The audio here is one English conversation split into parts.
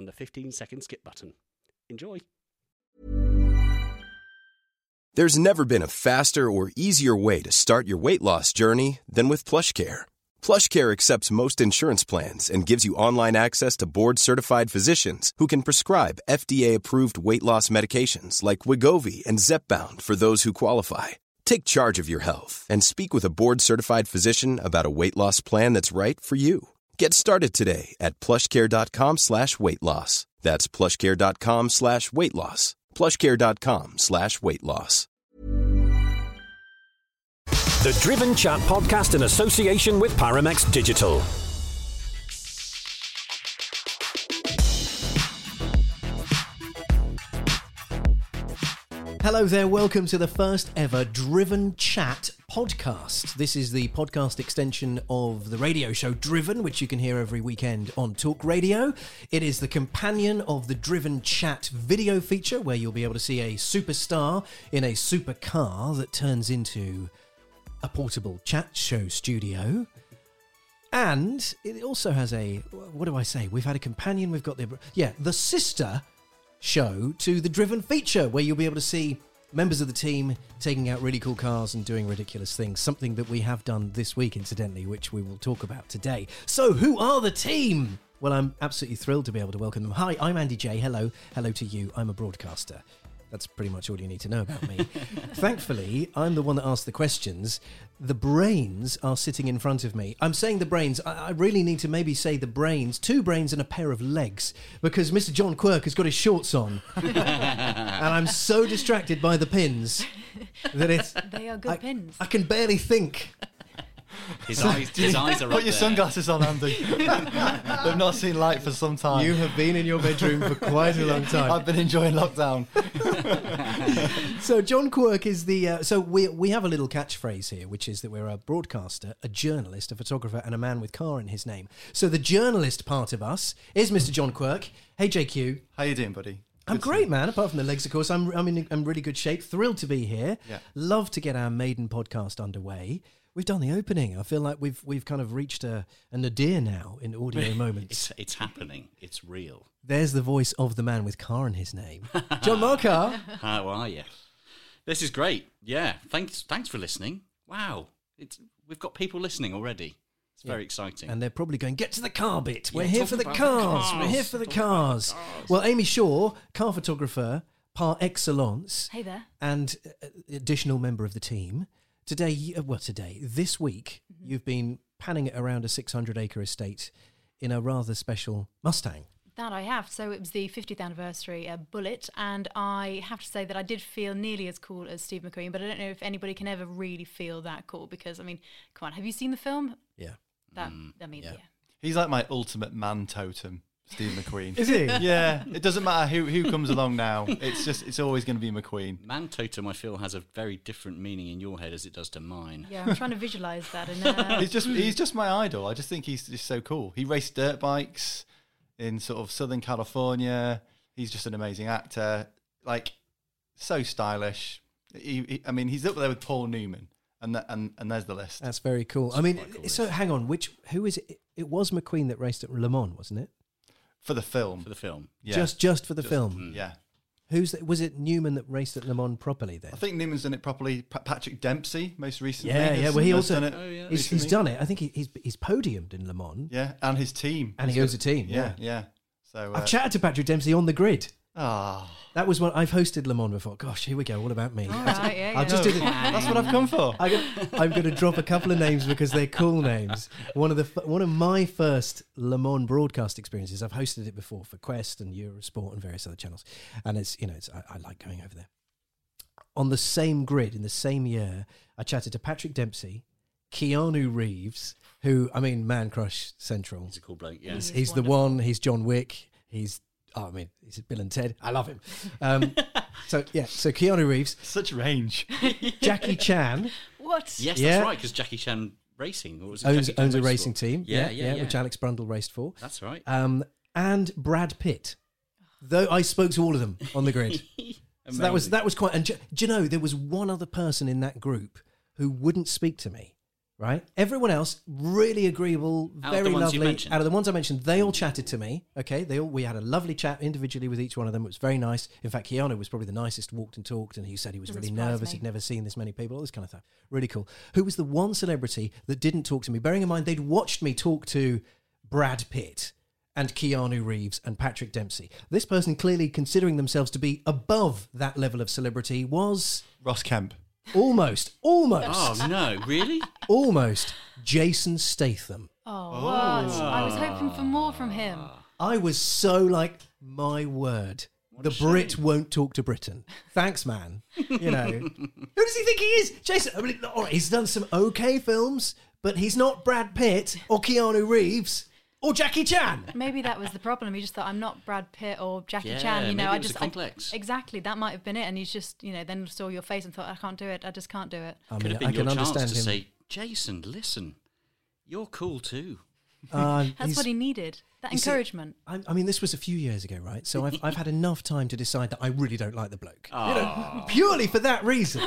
on the 15 second skip button. Enjoy. There's never been a faster or easier way to start your weight loss journey than with PlushCare. PlushCare accepts most insurance plans and gives you online access to board-certified physicians who can prescribe FDA-approved weight loss medications like Wegovy and Zepbound for those who qualify. Take charge of your health and speak with a board-certified physician about a weight loss plan that's right for you. Get started today at plushcare.com slash weight loss. That's plushcare.com slash weight loss. Plushcare.com slash weight loss. The Driven Chat podcast in association with Paramex Digital. Hello there, welcome to the first ever Driven Chat podcast. This is the podcast extension of the radio show Driven, which you can hear every weekend on Talk Radio. It is the companion of the Driven Chat video feature, where you'll be able to see a superstar in a supercar that turns into a portable chat show studio. And it also has a, what do I say? We've had a companion, we've got the, yeah, the sister show to the Driven feature, where you'll be able to see members of the team taking out really cool cars and doing ridiculous things. Something that we have done this week, incidentally, which we will talk about today. So, who are the team? Well, I'm absolutely thrilled to be able to welcome them. Hi, I'm Andy Jaye. Hello. Hello to you. I'm a broadcaster. That's pretty much all you need to know about me. Thankfully, I'm the one that asked the questions. The brains are sitting in front of me. I'm saying the brains. I, I really need to maybe say the brains, two brains and a pair of legs, because Mr. John Quirk has got his shorts on, and I'm so distracted by the pins that it's. They are good I, pins. I can barely think. His eyes, his eyes are up Put your there. sunglasses on, Andy. They've not seen light for some time. You have been in your bedroom for quite a long time. I've been enjoying lockdown. So John Quirk is the uh, so we we have a little catchphrase here, which is that we're a broadcaster, a journalist, a photographer, and a man with car in his name. So the journalist part of us is Mr. John Quirk. Hey JQ, How you doing, buddy? I'm Good great, man. Apart from the legs, of course, I'm I'm in I'm really good shape. Thrilled to be here. Yeah. Love to get our maiden podcast underway. We've done the opening. I feel like we've we've kind of reached a, a nadir now in audio moments. It's, it's happening. It's real. There's the voice of the man with car in his name, John Marcar. How are you? This is great. Yeah. Thanks. Thanks for listening. Wow. It's we've got people listening already. It's very exciting. And they're probably going, get to the car bit. We're Yeah, here for the about the cars. cars. We're here for the cars. the cars. Well, Amy Shaw, car photographer par excellence, Hey there. and uh, additional member of the team. Today, uh, well, today, this week, Mm-hmm. you've been panning it around a 600 acre estate in a rather special Mustang. That I have. So it was the 50th anniversary uh, Bullitt, and I have to say that I did feel nearly as cool as Steve McQueen, but I don't know if anybody can ever really feel that cool because, I mean, come on, have you seen the film? Yeah. That, Mm, I mean, yeah. yeah. He's like my ultimate man totem, Steve McQueen. Is he? yeah, it doesn't matter who who comes along now. It's just it's always going to be McQueen. Man totem, I feel, has a very different meaning in your head as it does to mine. Yeah, I'm trying to visualize that. And uh, He's just he's just my idol. I just think he's just so cool. He raced dirt bikes in sort of Southern California. He's just an amazing actor. Like so stylish. He, he, I mean, he's up there with Paul Newman, and that, and and there's the list. That's very cool. I mean, cool so hang on, which who is it? It was McQueen that raced at Le Mans, wasn't it? for the film. for the film. yeah. Just just for the Just- mm. film. yeah. Who's that? Was it Newman that raced at Le Mans properly then? I think Newman's done it properly. Pa- Patrick Dempsey, most recently. Yeah, yeah. Well, he also done it. Oh, yeah. he's, he's done it. I think he, he's he's podiumed in Le Mans, Yeah, and his team. and he owns a got- team. Yeah, yeah. So, uh, I've chatted to Patrick Dempsey on the grid. Ah, That was when I've hosted Le Mans before. Gosh, here we go. All about me. All right, yeah, I'll yeah. just do the, that's what I've come for. I got, I'm going to drop a couple of names because they're cool names. One of the one of my first Le Mans broadcast experiences. I've hosted it before for Quest and Eurosport and various other channels, and it's you know it's, I, I like going over there. On the same grid in the same year, I chatted to Patrick Dempsey, Keanu Reeves, who I mean, man crush central. He's a cool bloke. Yeah. He's He's the one. He's John Wick. He's oh, I mean, he's Bill and Ted. I love him. Um, so yeah, so Keanu Reeves, Such range. Jackie Chan. What? Yes, Yeah. that's right. Because Jackie Chan Racing or was it owns, Jackie Chan owns a Motorsport? racing team. Yeah, yeah, yeah. which Alex Brundle raced for. That's right. Um, and Brad Pitt. Though I spoke to all of them on the grid, so that was that was quite. And do, do you know there was one other person in that group who wouldn't speak to me. Right, everyone else really agreeable, Out of very the ones you lovely. mentioned. Out of the ones I mentioned, they all chatted to me. Okay, they all we had a lovely chat individually with each one of them. It was very nice. In fact, Keanu was probably the nicest. Walked and talked, and he said he was Doesn't really surprise nervous. me. He'd never seen this many people. All this kind of stuff. Really cool. Who was the one celebrity that didn't talk to me? Bearing in mind they'd watched me talk to Brad Pitt and Keanu Reeves and Patrick Dempsey. This person clearly considering themselves to be above that level of celebrity was Ross Kemp. Almost, almost, Oh no! Really? almost Jason Statham. Oh, what? I was hoping for more from him. I was so like, my word. The Brit won't talk to Britain. Thanks, man. You know, who does he think he is? Jason. I mean, all right, he's done some okay films, but he's not Brad Pitt or Keanu Reeves or Jackie Chan. Maybe that was the problem. He just thought, I'm not Brad Pitt or Jackie Yeah, Chan. You know, maybe I just complex. I, exactly that might have been it. And he's just, you know, then saw your face and thought, I can't do it. I just can't do it. I Could have been I your can chance understand to him. say, Jason, listen, you're cool too. Uh, That's what he needed. That You see, encouragement. I, I mean, this was a few years ago, right? So I've, I've had enough time to decide that I really don't like the bloke. You know, purely for that reason.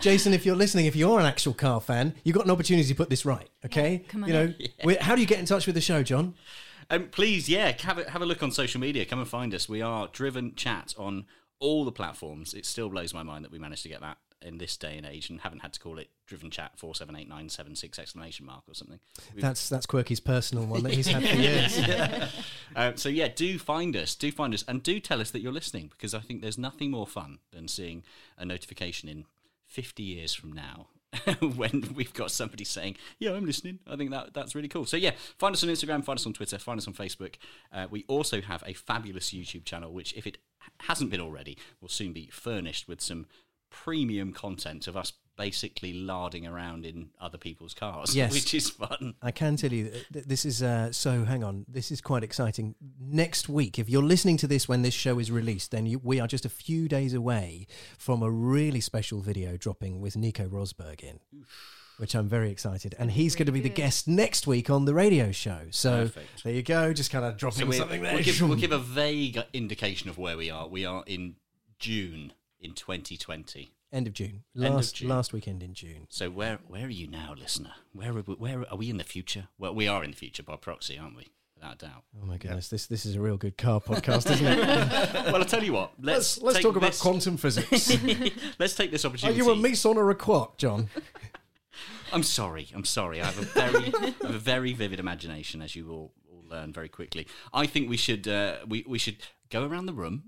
Jason, if you're listening, if you're an actual car fan, you've got an opportunity to put this right, okay? come on you know, in. we're- how do you get in touch with the show, John? Um, please, yeah, have a, have a look on social media. Come and find us. We are Driven Chat on all the platforms. It still blows my mind that we managed to get that in this day and age and haven't had to call it Driven Chat four seven eight nine seven six exclamation mark or something. That's that's Quirky's personal one that he's had for years. Uh, so yeah, do find us, do find us, and do tell us that you're listening because I think there's nothing more fun than seeing a notification in 50 years from now when we've got somebody saying, "Yeah, I'm listening." I think that that's really cool. So yeah, find us on Instagram, find us on Twitter, find us on Facebook. Uh, we also have a fabulous YouTube channel, which if it hasn't been already, will soon be furnished with some premium content of us basically larding around in other people's cars, Yes. which is fun. I can tell you that th- this is uh, so. Hang on, this is quite exciting. Next week, if you're listening to this when this show is released, then you, we are just a few days away from a really special video dropping with Nico Rosberg in, which I'm very excited. And he's going to be the guest next week on the radio show. So Perfect. there you go, just kind of dropping So something there. we'll, give, we'll give a vague indication of where we are. We are in June in 2020. End of June, End of last June. last weekend in June. So where where are you now, listener? Where are we, where are we in the future? Well, we are in the future by proxy, aren't we? Without a doubt. Oh my goodness, this this is a real good car podcast, isn't it? well, I'll tell you what. Let's let's let's talk about this- quantum physics. let's take this opportunity. Are you a meson or a quark, John? I'm sorry. I'm sorry. I have a very, have a very vivid imagination, as you will, will learn very quickly. I think we should uh, we we should go around the room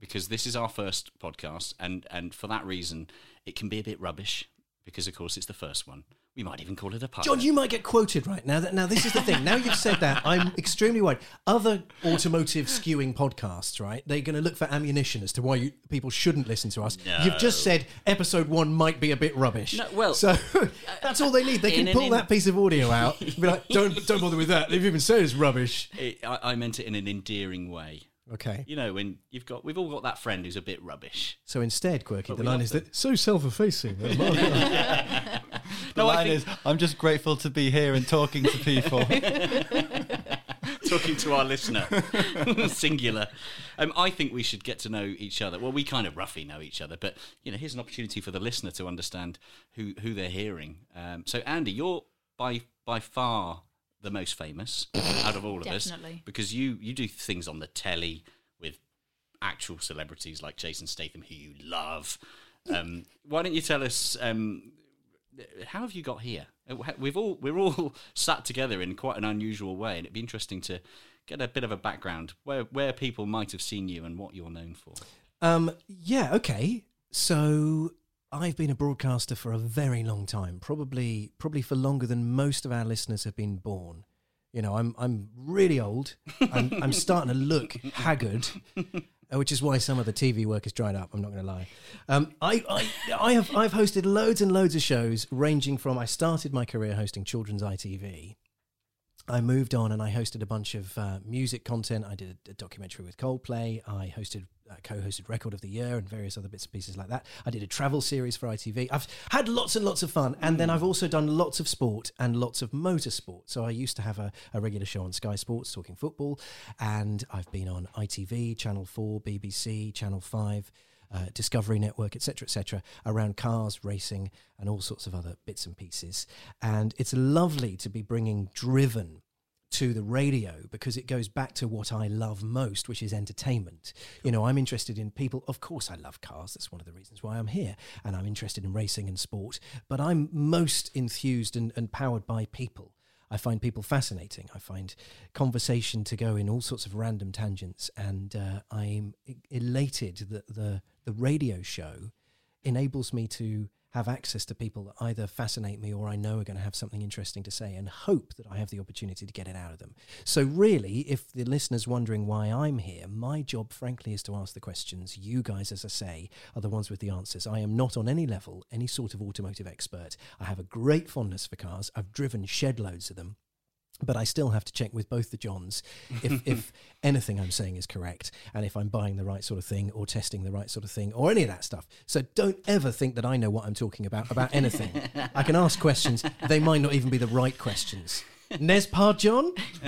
because this is our first podcast, and and for that reason, it can be a bit rubbish because, of course, it's the first one. We might even call it a pilot. John, you might get quoted right now. That now this is the thing. Now you've said that, I'm extremely worried. Other automotive skewing podcasts, right? They're going to look for ammunition as to why you, people shouldn't listen to us. You've just said episode one might be a bit rubbish. No, well, so uh, that's all they need. They can pull in- that piece of audio out. And be like, don't don't bother with that. They've even said it's rubbish. It, I, I meant it in an endearing way. Okay. You know, when you've got, we've all got that friend who's a bit rubbish. So instead, quirky, the we line love is them. that so self-effacing. The No, I line think- is, I'm just grateful to be here and talking to people. talking to our listener, singular. Um, I think we should get to know each other. Well, we kind of roughly know each other, but you know, here's an opportunity for the listener to understand who who they're hearing. Um, so, Andy, you're by by far the most famous out of all of us Definitely. because you you do things on the telly with actual celebrities like Jason Statham, who you love. Um, why don't you tell us um, how have you got here? Uh, We've all we're all sat together in quite an unusual way, and it'd be interesting to get a bit of a background where where people might have seen you and what you're known for. Um, yeah, okay. So I've been a broadcaster for a very long time, probably probably for longer than most of our listeners have been born. You know, I'm I'm really old. I'm, I'm starting to look haggard, uh, which is why some of the TV work has dried up. I'm not going to lie. Um, I, I I have I've hosted loads and loads of shows, ranging from I started my career hosting children's ITV. I moved on and I hosted a bunch of uh, music content. I did a, documentary with Coldplay. I hosted, uh, co-hosted Record of the Year and various other bits and pieces like that. I did a travel series for ITV. I've had lots and lots of fun, and then I've also done lots of sport and lots of motorsport. So I used to have a, a regular show on Sky Sports talking football, and I've been on ITV, Channel Four, BBC, Channel Five uh, Discovery Network, etc., etc., around cars, racing, and all sorts of other bits and pieces. And it's lovely to be bringing driven to the radio because it goes back to what I love most, which is entertainment. You know, I'm interested in people. Of course, I love cars. That's one of the reasons why I'm here. And I'm interested in racing and sport. But I'm most enthused and, and powered by people. I find people fascinating. I find conversation to go in all sorts of random tangents, and uh, I'm elated that the the radio show enables me to have access to people that either fascinate me or I know are going to have something interesting to say, and hope that I have the opportunity to get it out of them. So, really, if the listener's wondering why I'm here, my job, frankly, is to ask the questions. You guys, as I say, are the ones with the answers. I am not on any level any sort of automotive expert. I have a great fondness for cars. I've driven shed loads of them but I still have to check with both the Johns if, if anything I'm saying is correct and if I'm buying the right sort of thing or testing the right sort of thing or any of that stuff. So don't ever think that I know what I'm talking about about anything. I can ask questions, they might not even be the right questions. Nespar John?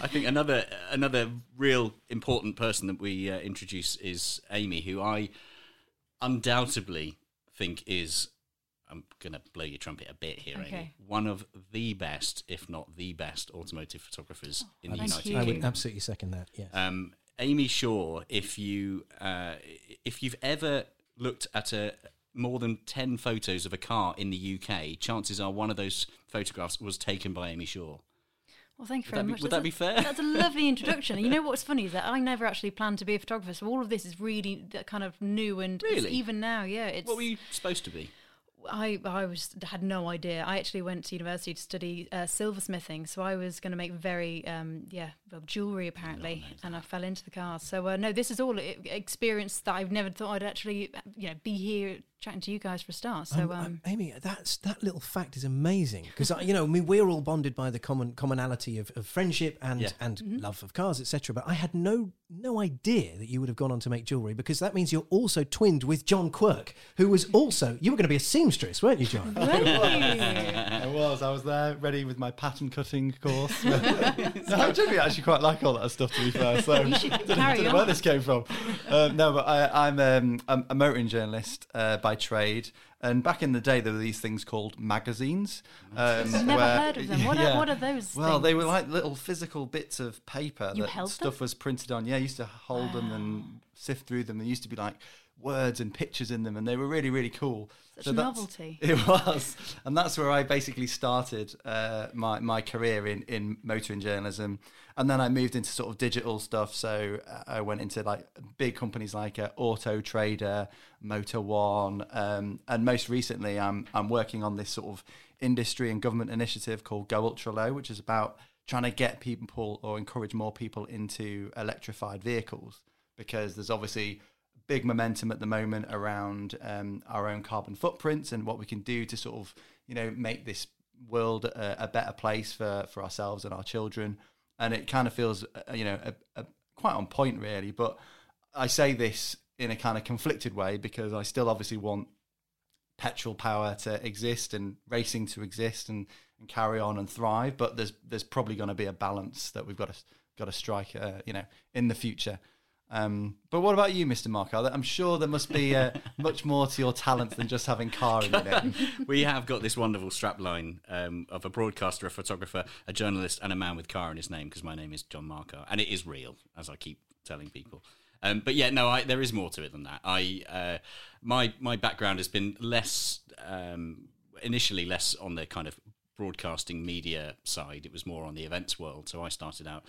I think another another real important person that we uh, introduce is Amy, who I undoubtedly think is. I'm going to blow your trumpet a bit here, Amy. One of the best, if not the best, automotive photographers in the United you. I Kingdom. would absolutely second that, yes. Um, Amy Shaw, if you uh, if you've ever looked at a more than ten photos of a car in the UK, chances are one of those photographs was taken by Amy Shaw. Well, thank you Would that very be- much. would That's that be a- fair? That's a lovely introduction. You know what's funny is that I never actually planned to be a photographer, so all of this is really kind of new and Really? even now, yeah. It's What were you supposed to be? I I was had no idea. I actually went to university to study uh, silversmithing, so I was going to make very um, yeah well, jewelry apparently, and I fell into the cars. So uh, no, this is all experience that I've never thought I'd actually you know be here chatting to you guys for a start. So Um, um, um, Amy, that's that little fact is amazing because you know, I mean, we're all bonded by the common commonality of, of friendship and Yeah. and Mm-hmm. love of cars, etc. But I had no no idea that you would have gone on to make jewelry because that means you're also twinned with John Quirk, who was also you were going to be a seamstress, weren't you, John? I was. I was there, ready with my pattern cutting course. no, I generally actually quite like all that stuff. To be fair, so You should don't carry don't know where this came from. Um, no, but I, I'm um, I'm a motoring journalist uh, by trade. And back in the day, there were these things called magazines. Um, Never where- heard of them. What are- what are those Well, they were like little physical bits of paper You that stuff them? was printed on. Yeah, I used to hold them and sift through them. There used to be like words and pictures in them, and they were really, really cool. Such So novelty. It was, and that's where I basically started uh, my my career in in motoring journalism, and then I moved into sort of digital stuff. So uh, I went into like big companies like uh, Auto Trader, Motor One, um, and most recently I'm I'm working on this sort of industry and government initiative called Go Ultra Low, which is about trying to get people or encourage more people into electrified vehicles because there's obviously big momentum at the moment around um, our own carbon footprints and what we can do to sort of you know make this world a, a better place for for ourselves and our children and it kind of feels uh, you know a, a, quite on point really but i say this in a kind of conflicted way because i still obviously want petrol power to exist and racing to exist and, and carry on and thrive. But there's there's probably going to be a balance that we've got to got to strike, uh, you know, in the future. Um, but what about you, Mr. Marcar? I'm sure there must be uh, much more to your talent than just having car in your name. we have got this wonderful strapline um, of a broadcaster, a photographer, a journalist, and a man with car in his name because my name is John Marcar, and it is real, as I keep telling people. Um, but yeah, no, I, there is more to it than that. I uh, my my background has been less um, initially less on the kind of broadcasting media side. It was more on the events world. So I started out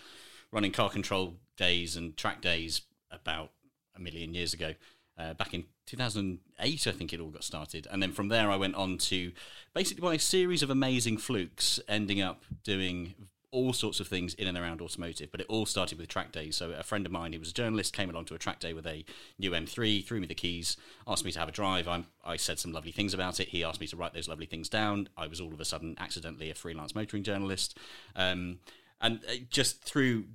running car control days and track days about a million years ago. Uh, back in 2008, I think it all got started. And then from there, I went on to basically by a series of amazing flukes, ending up doing all sorts of things in and around automotive, but it all started with track days. So a friend of mine, who was a journalist, came along to a track day with a new M3, threw me the keys, asked me to have a drive. I, I said some lovely things about it. He asked me to write those lovely things down. I was all of a sudden accidentally a freelance motoring journalist, um, and uh, just through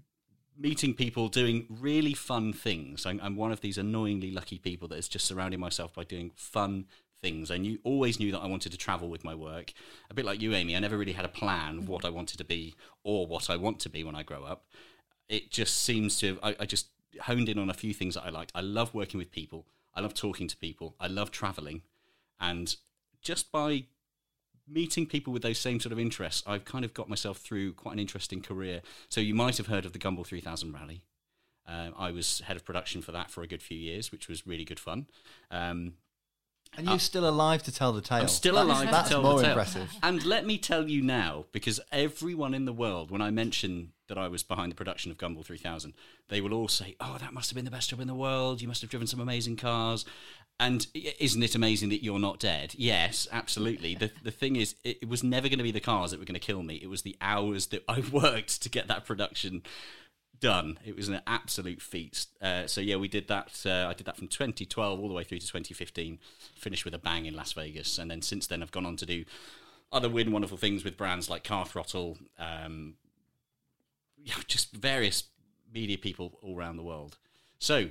meeting people doing really fun things. I'm, I'm one of these annoyingly lucky people that is just surrounding myself by doing fun things. I knew always knew that I wanted to travel with my work. A bit like you, Amy. I never really had a plan of what I wanted to be or what I want to be when I grow up. It just seems to. I, I just honed in on a few things that I liked. I love working with people. I love talking to people. I love traveling, and just by meeting people with those same sort of interests, I've kind of got myself through quite an interesting career. So you might have heard of the Gumball 3000 Rally. Um, I was head of production for that for a good few years, which was really good fun. Um, and you're uh, still alive to tell the tale. I'm still alive that's, to tell more the tale. impressive. And let me tell you now, because everyone in the world, when I mention that I was behind the production of Gumball 3000, they will all say, "Oh, that must have been the best job in the world. You must have driven some amazing cars." And isn't it amazing that you're not dead? Yes, absolutely. The the thing is, it, was never going to be the cars that were going to kill me. It was the hours that I worked to get that production done. It was an absolute feast. Uh, so yeah, we did that. Uh, I did that from 2012 all the way through to 2015. Finished with a bang in Las Vegas, and then since then I've gone on to do other win wonderful things with brands like Car Throttle, um, just various media people all around the world. So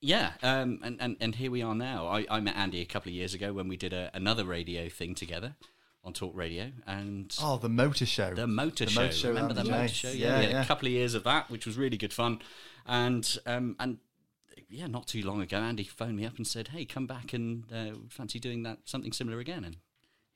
yeah, um, and, and and here we are now. I, I met Andy a couple of years ago when we did a, another radio thing together on Talk Radio, and oh, the Motor Show, the Motor, the show. motor show. Remember the Motor Show? Yeah, yeah, yeah, a couple of years of that, which was really good fun, and um, and yeah, not too long ago, Andy phoned me up and said, "Hey, come back and uh, fancy doing that something similar again." And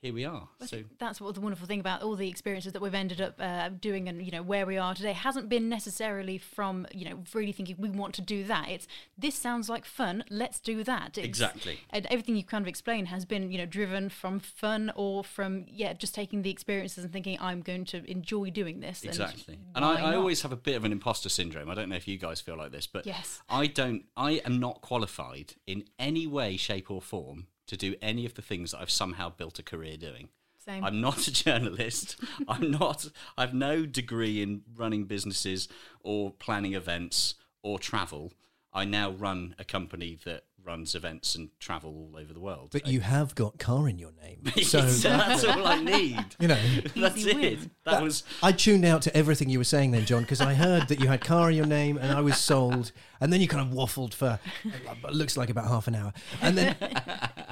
here we are. I so that's what the wonderful thing about all the experiences that we've ended up uh, doing, and you know where we are today, hasn't been necessarily from you know really thinking we want to do that. It's this sounds like fun. Let's do that. It's, exactly. And everything you kind of explained has been you know driven from fun or from yeah just taking the experiences and thinking I'm going to enjoy doing this. Exactly. And, and I, I, always have a bit of an imposter syndrome. I don't know if you guys feel like this, but yes, I don't. I am not qualified in any way, shape, or form to do any of the things that I've somehow built a career doing. Same. I'm not a journalist. I'm not. I've no degree in running businesses or planning events or travel. I now run a company that runs events and travel all over the world. But you have got car in your name, so that's all I need. You know, that's it. win. That, that- was I tuned out to everything you were saying then, John, because I heard that you had car in your name, and I was sold. And then you kind of waffled for uh, looks like about half an hour, and then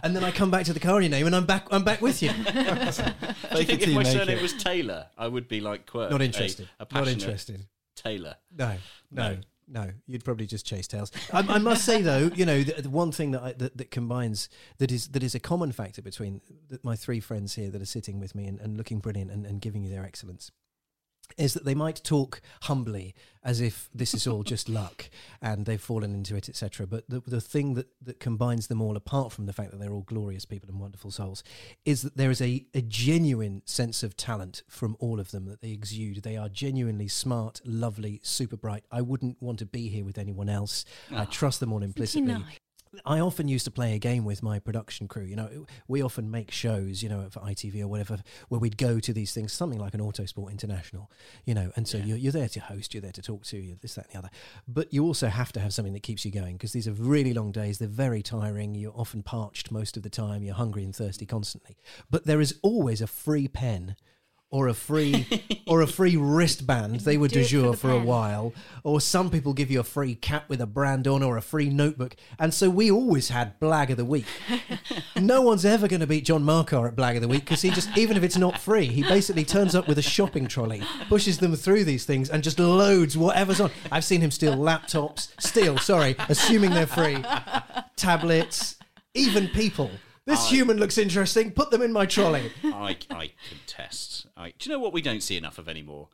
and then I come back to the car in your name, and I'm back. I'm back with you. Do you think if my surname it. was Taylor, I would be like Quirk, Not interested. A, Not interested. Taylor. No, no, No. No. You'd probably just chase tails. I, I must say, though, you know, the, the one thing that, I, that that combines that is that is a common factor between the, my three friends here that are sitting with me and, and looking brilliant and, and giving you their excellence is that they might talk humbly as if this is all just luck and they've fallen into it, etc. But the, the thing that, that combines them all, apart from the fact that they're all glorious people and wonderful souls, is that there is a, a genuine sense of talent from all of them that they exude. They are genuinely smart, lovely, super bright. I wouldn't want to be here with anyone else. I ah. trust them all implicitly. I often used to play a game with my production crew. You know, we often make shows, you know, for ITV or whatever, where we'd go to these things, something like an Autosport International, you know, and so you're, you're there to host, you're there to talk to, you this, that, and the other. But you also have to have something that keeps you going because these are really long days. They're very tiring. You're often parched most of the time. You're hungry and thirsty constantly. But there is always a free pen or a free or a free wristband. They were Do du it for jour for a while. Or some people give you a free cap with a brand on or a free notebook. And so we always had Blag of the Week. no one's ever going to beat John Marcar at Blag of the Week because he just, even if it's not free, he basically turns up with a shopping trolley, pushes them through these things and just loads whatever's on. I've seen him steal laptops, steal, sorry, assuming they're free, tablets, even people. This human looks interesting. Put them in my trolley. I, I contest. Do you know what we don't see enough of anymore?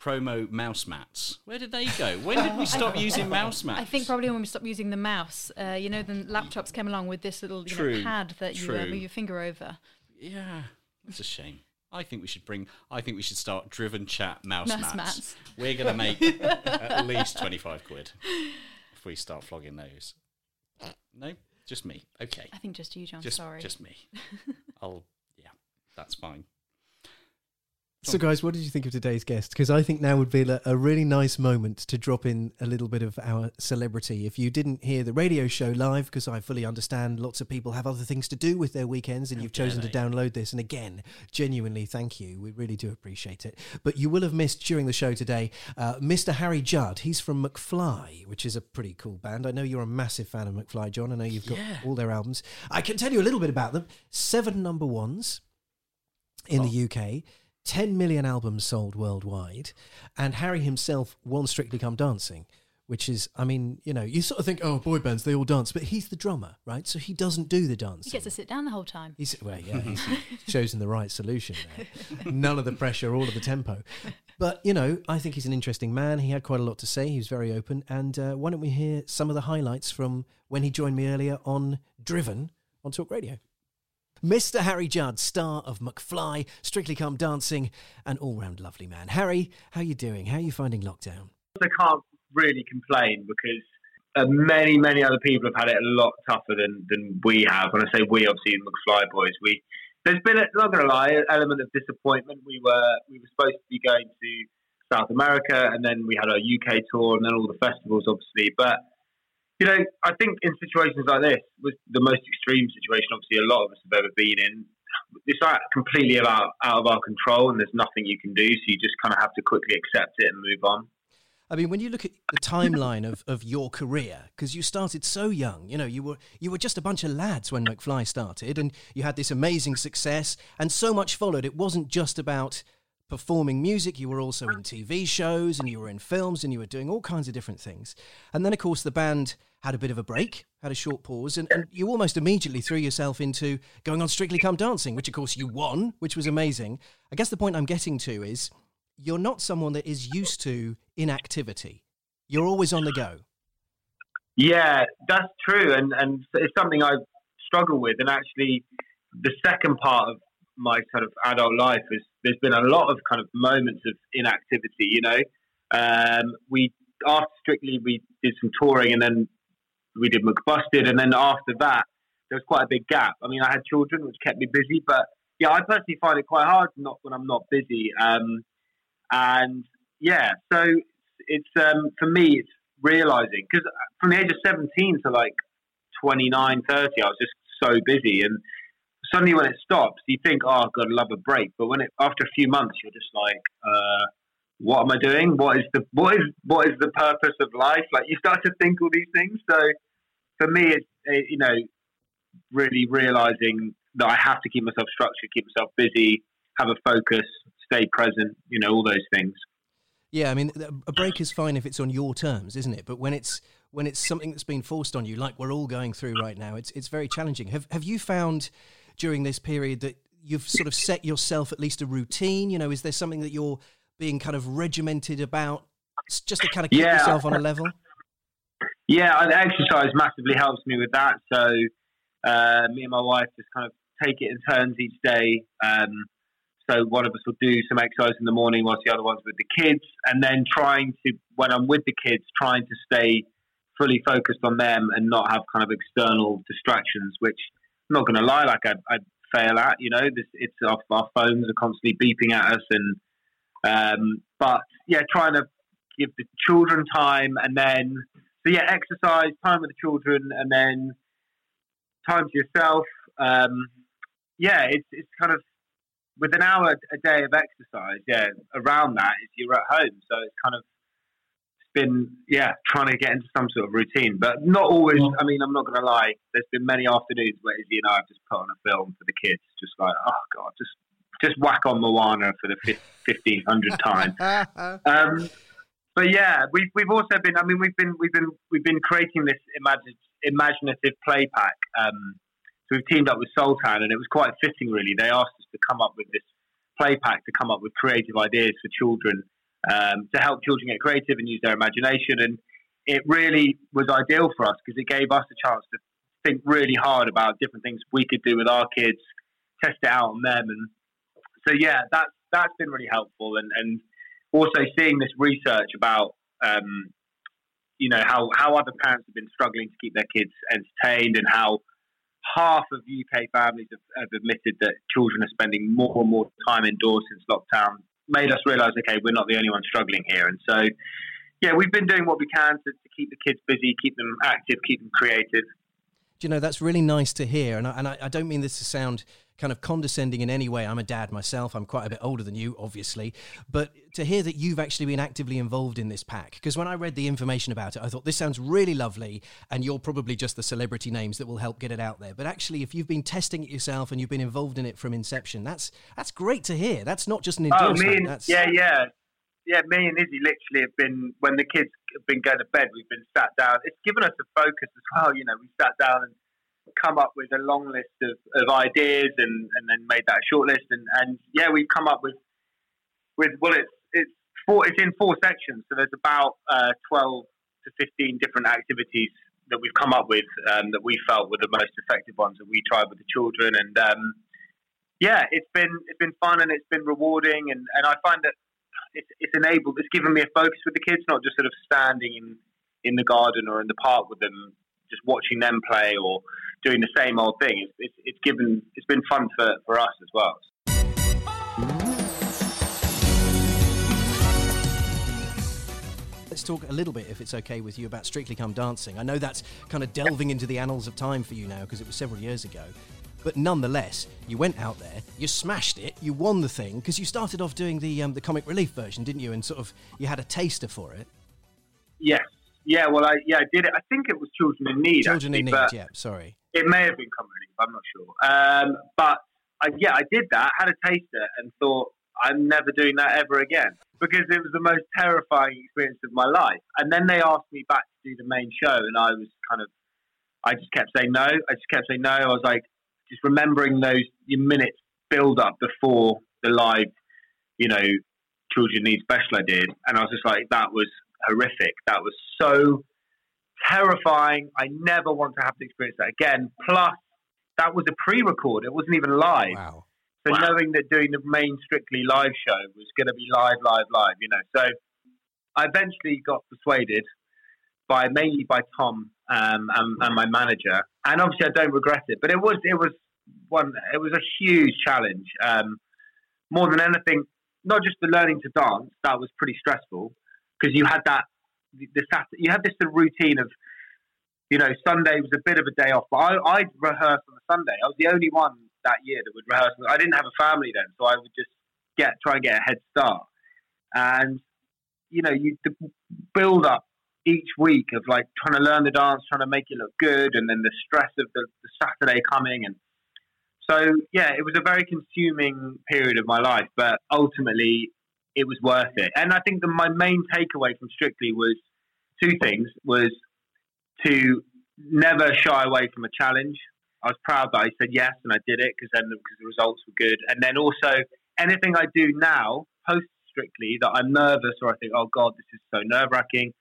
Promo mouse mats. Where did they go? When did we stop using mouse mats? I think probably when we stopped using the mouse, uh, you know, then laptops came along with this little you True, know, pad that you uh, true. move your finger over. Yeah, it's a shame. I think we should bring. I think we should start driven chat mouse, Mouse mats. mats. We're gonna make at least twenty five quid if we start flogging those. No, just me. Okay, I think just you, John. just Sorry. just me. I'll. Yeah, that's fine. So, guys, what did you think of today's guest? Because I think now would be a, a really nice moment to drop in a little bit of our celebrity. If you didn't hear the radio show live, because I fully understand lots of people have other things to do with their weekends, and you've chosen to download this. And again, genuinely, thank you. We really do appreciate it. But you will have missed during the show today uh, Mr. Harry Judd. He's from McFly, which is a pretty cool band. I know you're a massive fan of McFly, John. I know you've got Yeah. all their albums. I can tell you a little bit about them. Seven number ones in the UK. 10 million albums sold worldwide. And Harry himself won Strictly Come Dancing, which is, I mean, you know, you sort of think, oh, boy bands, they all dance, but he's the drummer, right? So he doesn't do the dance. he gets to sit down the whole time. He's, well, yeah, he's chosen the right solution there. None of the pressure, all of the tempo. But, you know, I think he's an interesting man. He had quite a lot to say. He was very open. And uh, why don't we hear some of the highlights from when he joined me earlier on Driven on Talk Radio? Mr. Harry Judd, star of McFly, Strictly Come Dancing, an all-round lovely man. Harry, how are you doing? How are you finding lockdown? I can't really complain because uh, many, many other people have had it a lot tougher than, than we have. When I say we, obviously the McFly boys, we there's been a, not going to lie, an element of disappointment. We were we were supposed to be going to South America, and then we had our UK tour, and then all the festivals, obviously. But you know, I think in situations like this, was the most extreme situation, obviously, a lot of us have ever been in. It's like completely out, out of our control, and there's nothing you can do. So you just kind of have to quickly accept it and move on. I mean, when you look at the timeline of, of your career, because you started so young, you know, you were you were just a bunch of lads when McFly started, and you had this amazing success, and so much followed. It wasn't just about performing music; you were also in TV shows, and you were in films, and you were doing all kinds of different things. And then, of course, the band had a bit of a break, had a short pause, and, and you almost immediately threw yourself into going on Strictly Come Dancing, which, of course, you won, which was amazing. I guess the point I'm getting to is you're not someone that is used to inactivity. You're always on the go. Yeah, that's true, and and it's something I struggle with. And actually, the second part of my sort of adult life is there's been a lot of kind of moments of inactivity. You know, um, we after Strictly we did some touring, and then we did McBusted, and then after that there was quite a big gap. I mean, I had children, which kept me busy, but yeah, I personally find it quite hard not when I'm not busy. Um, and yeah, so it's um, for me, it's realizing because from the age of 17 to like 29, 30, I was just so busy. And suddenly when it stops, you think, oh, I've got to love a break. But when it, after a few months, you're just like, uh, what am I doing? What is the, what is, what is the purpose of life? Like you start to think all these things. So for me, it's, it, you know, really realizing that I have to keep myself structured, keep myself busy, have a focus, stay present, you know, all those things. Yeah, I mean, a break is fine if it's on your terms, isn't it? But when it's when it's something that's been forced on you, like we're all going through right now, it's it's very challenging. Have Have you found during this period that you've sort of set yourself at least a routine? You know, is there something that you're being kind of regimented about, just to kind of keep Yeah. yourself on a level? Yeah, and exercise massively helps me with that. So uh, me and my wife just kind of take it in turns each day. Um, so one of us will do some exercise in the morning, whilst the other one's with the kids, and then trying to, when I'm with the kids, trying to stay fully focused on them and not have kind of external distractions. Which I'm not going to lie, like I, I fail at. You know, this, it's our, our phones are constantly beeping at us, and um, but yeah, trying to give the children time, and then so yeah, exercise, time with the children, and then time to yourself. Um, yeah, it's it's kind of with an hour a day of exercise, yeah, around that is you're at home. So it's kind of it's been yeah trying to get into some sort of routine, but not always. I mean, I'm not going to lie. There's been many afternoons where you know I've just put on a film for the kids, just like oh god, just just whack on Moana for the fifteen hundred time. um, but yeah, we've we've also been. I mean, we've been we've been we've been creating this imaginative play pack. Um, so we've teamed up with Sultan, and it was quite fitting, really. They asked us to come up with this play pack to come up with creative ideas for children um, to help children get creative and use their imagination. And it really was ideal for us because it gave us a chance to think really hard about different things we could do with our kids, test it out on them. And so, yeah, that's, that's been really helpful. And, and also seeing this research about, um, you know, how, how other parents have been struggling to keep their kids entertained and how half of UK families have, have admitted that children are spending more and more time indoors since lockdown made us realise, okay, we're not the only ones struggling here. And so, yeah, we've been doing what we can to, to keep the kids busy, keep them active, keep them creative. Do you know, that's really nice to hear. And I, and I, I don't mean this to sound kind of condescending in any way. I'm a dad myself. I'm quite a bit older than you, obviously. But to hear that you've actually been actively involved in this pack, because when I read the information about it, I thought this sounds really lovely, and you're probably just the celebrity names that will help get it out there. But actually, if you've been testing it yourself and you've been involved in it from inception, that's that's great to hear. That's not just an endorsement. Oh, me and, that's... yeah, yeah. Yeah, me and Izzy literally have been when the kids have been going to bed. We've been sat down. It's given us a focus as well. You know, we sat down and come up with a long list of, of ideas and, and then made that short list. And, and yeah, we've come up with, with well, it's, it's, four, it's in four sections. So there's about uh, 12 to 15 different activities that we've come up with um, that we felt were the most effective ones that we tried with the children. And um, yeah, it's been, it's been fun and it's been rewarding. And, and I find that it's, it's enabled, it's given me a focus with the kids, not just sort of standing in, in the garden or in the park with them, just watching them play or doing the same old thing. It's, it's, it's given it's been fun for, for us as well. Let's talk a little bit, if it's okay with you, about Strictly Come Dancing. I know that's kind of delving into the annals of time for you now because it was several years ago. But nonetheless, you went out there, you smashed it, you won the thing because you started off doing the um, the comic relief version, didn't you? And sort of you had a taster for it. Yes, yeah. Well, I yeah I did it. I think it was Children in Need. Children actually, in Need. Yeah, sorry. It may have been relief. I'm not sure. Um, but I, yeah, I did that. Had a taster and thought I'm never doing that ever again because it was the most terrifying experience of my life. And then they asked me back to do the main show, and I was kind of, I just kept saying no. I just kept saying no. I was like, just remembering those minutes build up before the live, you know, children need special I did, and I was just like, that was horrific. That was so terrifying. I never want to have to experience that again. Plus, that was a pre-record; it wasn't even live. Wow. So wow. knowing that doing the main Strictly live show was going to be live, live, live, you know. So I eventually got persuaded by mainly by Tom um, and, and, my manager, and obviously I don't regret it. But it was it was one it was a huge challenge. Um, more than anything, not just the learning to dance that was pretty stressful because you had that the Saturday, you had this sort of routine of, you know, Sunday was a bit of a day off, but I, I'd rehearse on a Sunday. I was the only one that year that would rehearse. I didn't have a family then, so I would just get try and get a head start. And you know, you build up each week of like trying to learn the dance, trying to make it look good, and then the stress of the, the Saturday coming, and so yeah, it was a very consuming period of my life. But ultimately, it was worth it. And I think that my main takeaway from Strictly was two things: was to never shy away from a challenge. I was proud that I said yes and I did it because then because the results were good. And then also anything I do now post Strictly that I'm nervous or I think, oh God, this is so nerve wracking.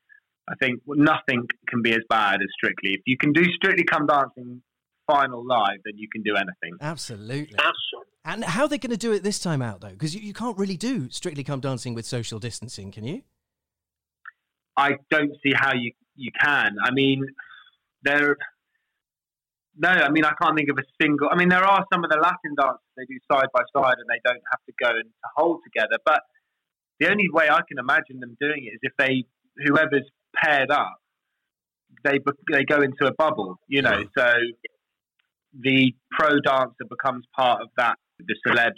I think nothing can be as bad as Strictly. If you can do Strictly Come Dancing final live, then you can do anything. Absolutely. Absolutely. And how are they going to do it this time out, though? Because you, you can't really do Strictly Come Dancing with social distancing, can you? I don't see how you, you can. I mean, there. No, I mean I can't think of a single. I mean, there are some of the Latin dances they do side by side, and they don't have to go and to hold together. But the only way I can imagine them doing it is if they, whoever's paired up, they they go into a bubble. You know, so the pro dancer becomes part of that the celebs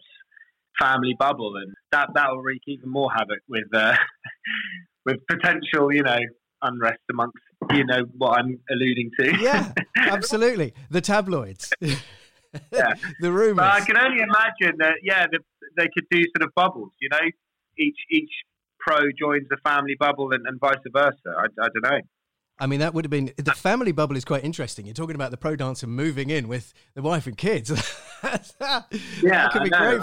family bubble, and that that will wreak even more havoc with uh, with potential, you know, unrest amongst you know what I'm alluding to. Yeah, absolutely. The tabloids. Yeah. the rumors. But I can only imagine that, yeah, the, they could do sort of bubbles, you know, each each pro joins the family bubble and, and vice versa. I, I don't know. I mean, that would have been the uh, family bubble is quite interesting. You're talking about the pro dancer moving in with the wife and kids. Yeah, that could be great.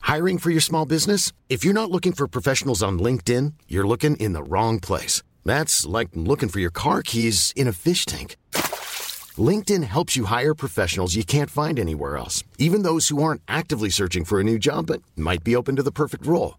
Hiring for your small business? If you're not looking for professionals on LinkedIn, you're looking in the wrong place. That's like looking for your car keys in a fish tank. LinkedIn helps you hire professionals you can't find anywhere else, even those who aren't actively searching for a new job but might be open to the perfect role.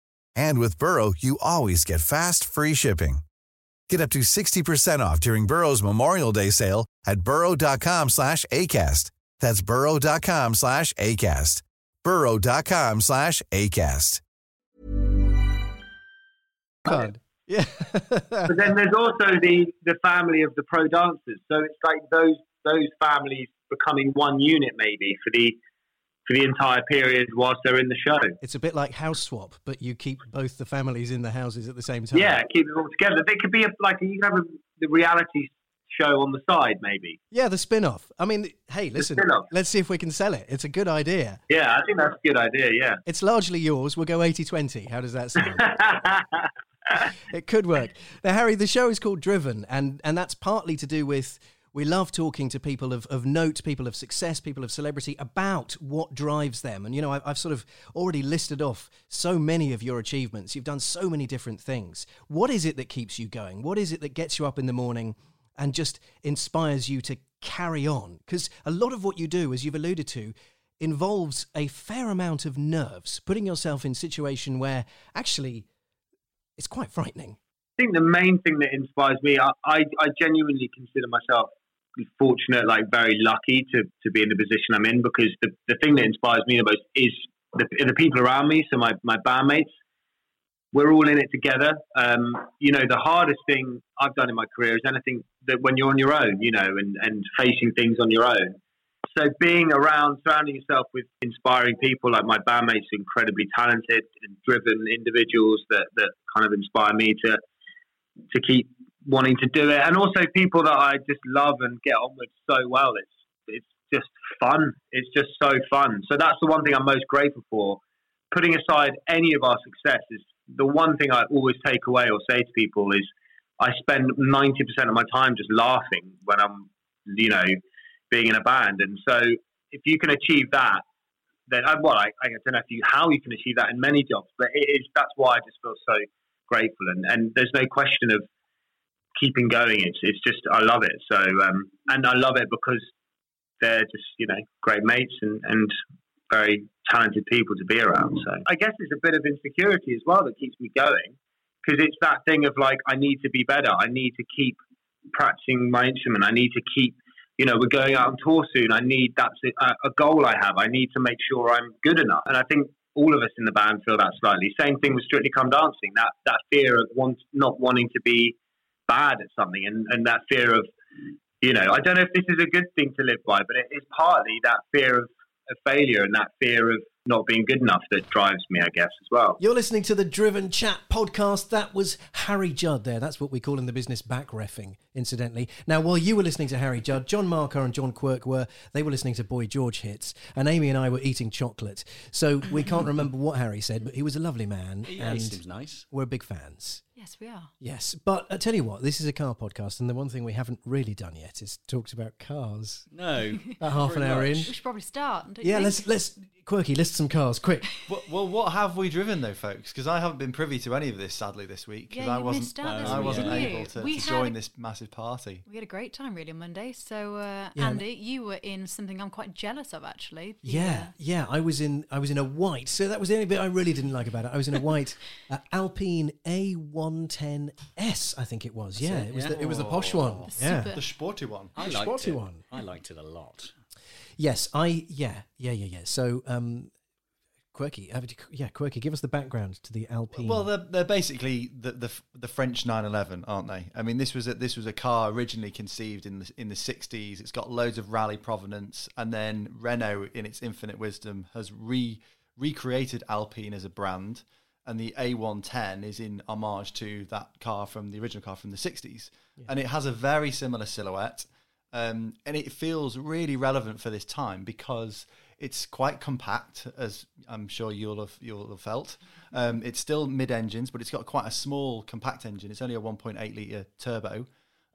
And with Burrow, you always get fast, free shipping. Get up to 60% off during Burrow's Memorial Day sale at burrow.com slash ACAST. That's burrow.com slash ACAST. burrow.com slash ACAST. God. Yeah. But then there's also the the family of the pro dancers. So it's like those those families becoming one unit maybe for the for the entire period whilst they're in the show. it's a bit like house swap, but you keep both the families in the houses at the same time. Yeah, keep them all together. There could be a, like you can have a, the reality show on the side maybe. Yeah, the spin off. I mean, hey, listen, let's see if we can sell it. It's a good idea. Yeah, I think that's a good idea. Yeah. It's largely yours. We'll go 80 20. How does that sound? it could work. Now, Harry, the show is called Driven, and, and that's partly to do with we love talking to people of, of note, people of success, people of celebrity about what drives them. And, you know, I've, I've sort of already listed off so many of your achievements. You've done so many different things. What is it that keeps you going? What is it that gets you up in the morning and just inspires you to carry on? Because a lot of what you do, as you've alluded to, involves a fair amount of nerves, putting yourself in situation where actually it's quite frightening. I think the main thing that inspires me, I, I, I genuinely consider myself fortunate, like very lucky to, to be in the position I'm in because the, the thing that inspires me the most is the, the people around me. So my, my bandmates, we're all in it together. Um, you know, the hardest thing I've done in my career is anything that when you're on your own, you know, and, and facing things on your own. So being around, surrounding yourself with inspiring people like my bandmates, incredibly talented and driven individuals that, that kind of inspire me to to keep wanting to do it, and also people that I just love and get on with so well. It's it's just fun. It's just so fun. So that's the one thing I'm most grateful for. Putting aside any of our success is the one thing I always take away or say to people is I spend 90% of my time just laughing when I'm, you know, being in a band. And so if you can achieve that, then uh, well, I, I don't know if you how you can achieve that in many jobs, but it is that's why I just feel so grateful. And, and there's no question of keeping going. It's it's just I love it. So um, and I love it because they're just you know great mates and and very talented people to be around. So I guess it's a bit of insecurity as well that keeps me going because it's that thing of like I need to be better. I need to keep practicing my instrument. I need to keep you know, we're going out on tour soon. I need that's a, a goal I have. I need to make sure I'm good enough. And I think all of us in the band feel that slightly. Same thing with Strictly Come Dancing. That that fear of want, not wanting to be bad at something, and, and that fear of, you know, I don't know if this is a good thing to live by, but it is partly that fear of, of failure and that fear of not being good enough that drives me, I guess, as well. You're listening to the Driven Chat podcast. That was Harry Judd there. That's what we call in the business back refing, incidentally. Now, while you were listening to Harry Judd, John Marcar and John Quirk were, they were listening to Boy George hits, and Amy and I were eating chocolate. So we can't remember what Harry said, but he was a lovely man. Yeah, and he seems nice. We're big fans. Yes, we are. Yes, but I tell you what, this is a car podcast, and the one thing we haven't really done yet is talked about cars. No, about half an hour much. in, we should probably start. yeah, let's let's quirky list some cars quick. well, well, what have we driven though, folks? Because I haven't been privy to any of this sadly this week because yeah, I wasn't uh, I wasn't able to, to join a, this massive party. We had a great time really on Monday. So uh, yeah, Andy, you were in something I'm quite jealous of actually. Yeah, uh, yeah, I was in I was in a white. So that was the only bit I really didn't like about it. I was in a white uh, Alpine A1 110S, I think it was. Yeah, it, it was. The, it was the posh one. Yeah, super. the sporty one. I the liked sporty it. one. I liked it a lot. Yes, I yeah yeah yeah yeah. So um, quirky, yeah, quirky. Give us the background to the Alpine. Well, they're, they're basically the, the, the French 911, aren't they? I mean, this was a, this was a car originally conceived in the in the 60s. It's got loads of rally provenance, and then Renault, in its infinite wisdom, has re recreated Alpine as a brand and the A110 is in homage to that car from the original car from the 60s, and it has a very similar silhouette, um, and it feels really relevant for this time because it's quite compact, as I'm sure you'll have you'll have felt. Um, it's still mid engines, but it's got quite a small compact engine. It's only a 1.8 liter turbo,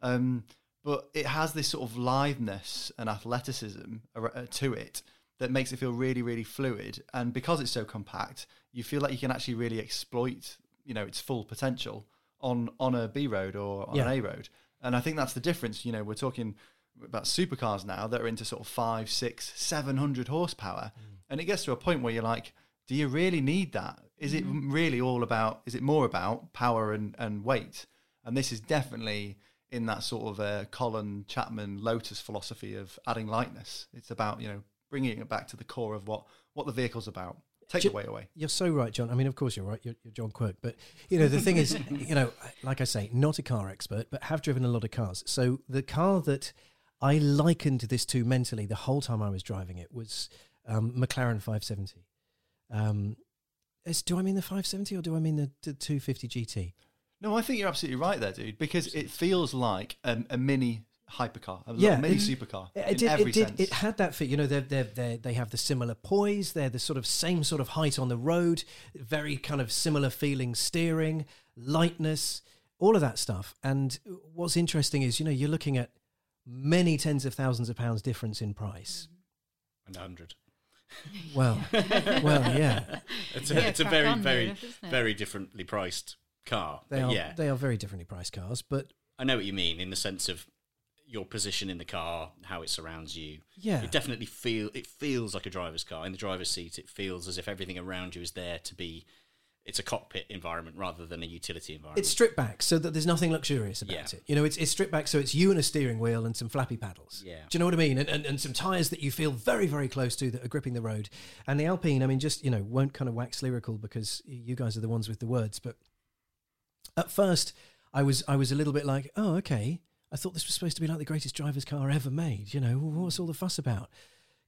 um, but it has this sort of liveness and athleticism uh, to it that makes it feel really really fluid. And because it's so compact, you feel like you can actually really exploit you know its full potential on on a B road or on Yeah. an A road. And I think that's the difference. You know, we're talking about supercars now that are into sort of five, six, seven hundred horsepower, and it gets to a point where you're like, do you really need that? Is it really all about? Is it more about power and, and weight? And this is definitely in that sort of uh, Colin Chapman Lotus philosophy of adding lightness. It's about you know bringing it back to the core of what what the vehicle's about. Take Ju- the weight away. You're so right, John. I mean, of course you're right. You're, you're John Quirk, but you know the thing is, you know, like I say, not a car expert, but have driven a lot of cars. So the car that I likened this to mentally the whole time I was driving it was um, McLaren 570. Um, is, do I mean the 570 or do I mean the, the 250 GT? No, I think you're absolutely right there, dude. Because it feels like a, a mini hypercar, a Yeah, little mini it- supercar It, in did, every it did. It had that fit. You know, they're, they're, they're, they have the similar poise. They're the sort of same sort of height on the road. Very kind of similar feeling steering, lightness, all of that stuff. And what's interesting is, you know, you're looking at many tens of thousands of pounds difference in price. And 100. Well, well, yeah, It's a, Yeah, it's a very, on, very, really, very differently priced car. they are. yeah, They are very differently priced cars, but I know what you mean in the sense of your position in the car, how it surrounds you. yeah, It definitely feel it feels like a driver's car. In the driver's seat, it feels as if everything around you is there to be. It's a cockpit environment rather than a utility environment. It's stripped back so that there's nothing luxurious about Yeah. it. You know, it's, it's stripped back so it's you and a steering wheel and some flappy paddles. Yeah. Do you know what I mean? And, and, and some tyres that you feel very, very close to that are gripping the road. And the Alpine, I mean, just, you know, won't kind of wax lyrical because you guys are the ones with the words. But at first, I was, I was a little bit like, oh, okay. I thought this was supposed to be like the greatest driver's car ever made. You know, what's all the fuss about?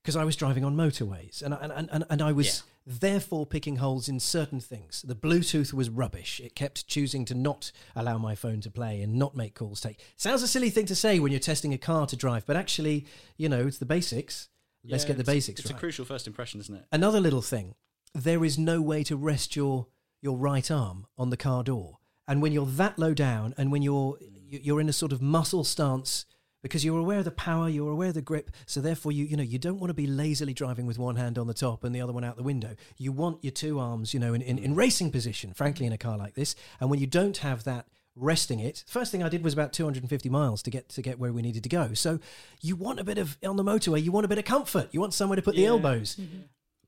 Because I was driving on motorways and, I- and, and, and I was therefore picking holes in certain things. The Bluetooth was rubbish. It kept choosing to not allow my phone to play and not make calls. Take sounds a silly thing to say when you're testing a car to drive, but actually, you know, it's the basics. Let's get the basics It's right. a crucial first impression, isn't it? Another little thing: there is no way to rest your your right arm on the car door, and when you're that low down, and when you're you- you're in a sort of muscle stance. Because you're aware of the power, you're aware of the grip, so therefore you you know you don't want to be lazily driving with one hand on the top and the other one out the window. You want your two arms, you know, in, in, in racing position, frankly, in a car like this. And when you don't have that resting it, first thing I did was about 250 miles to get to get where we needed to go. So you want a bit of on the motorway, you want a bit of comfort, you want somewhere to put the Yeah. elbows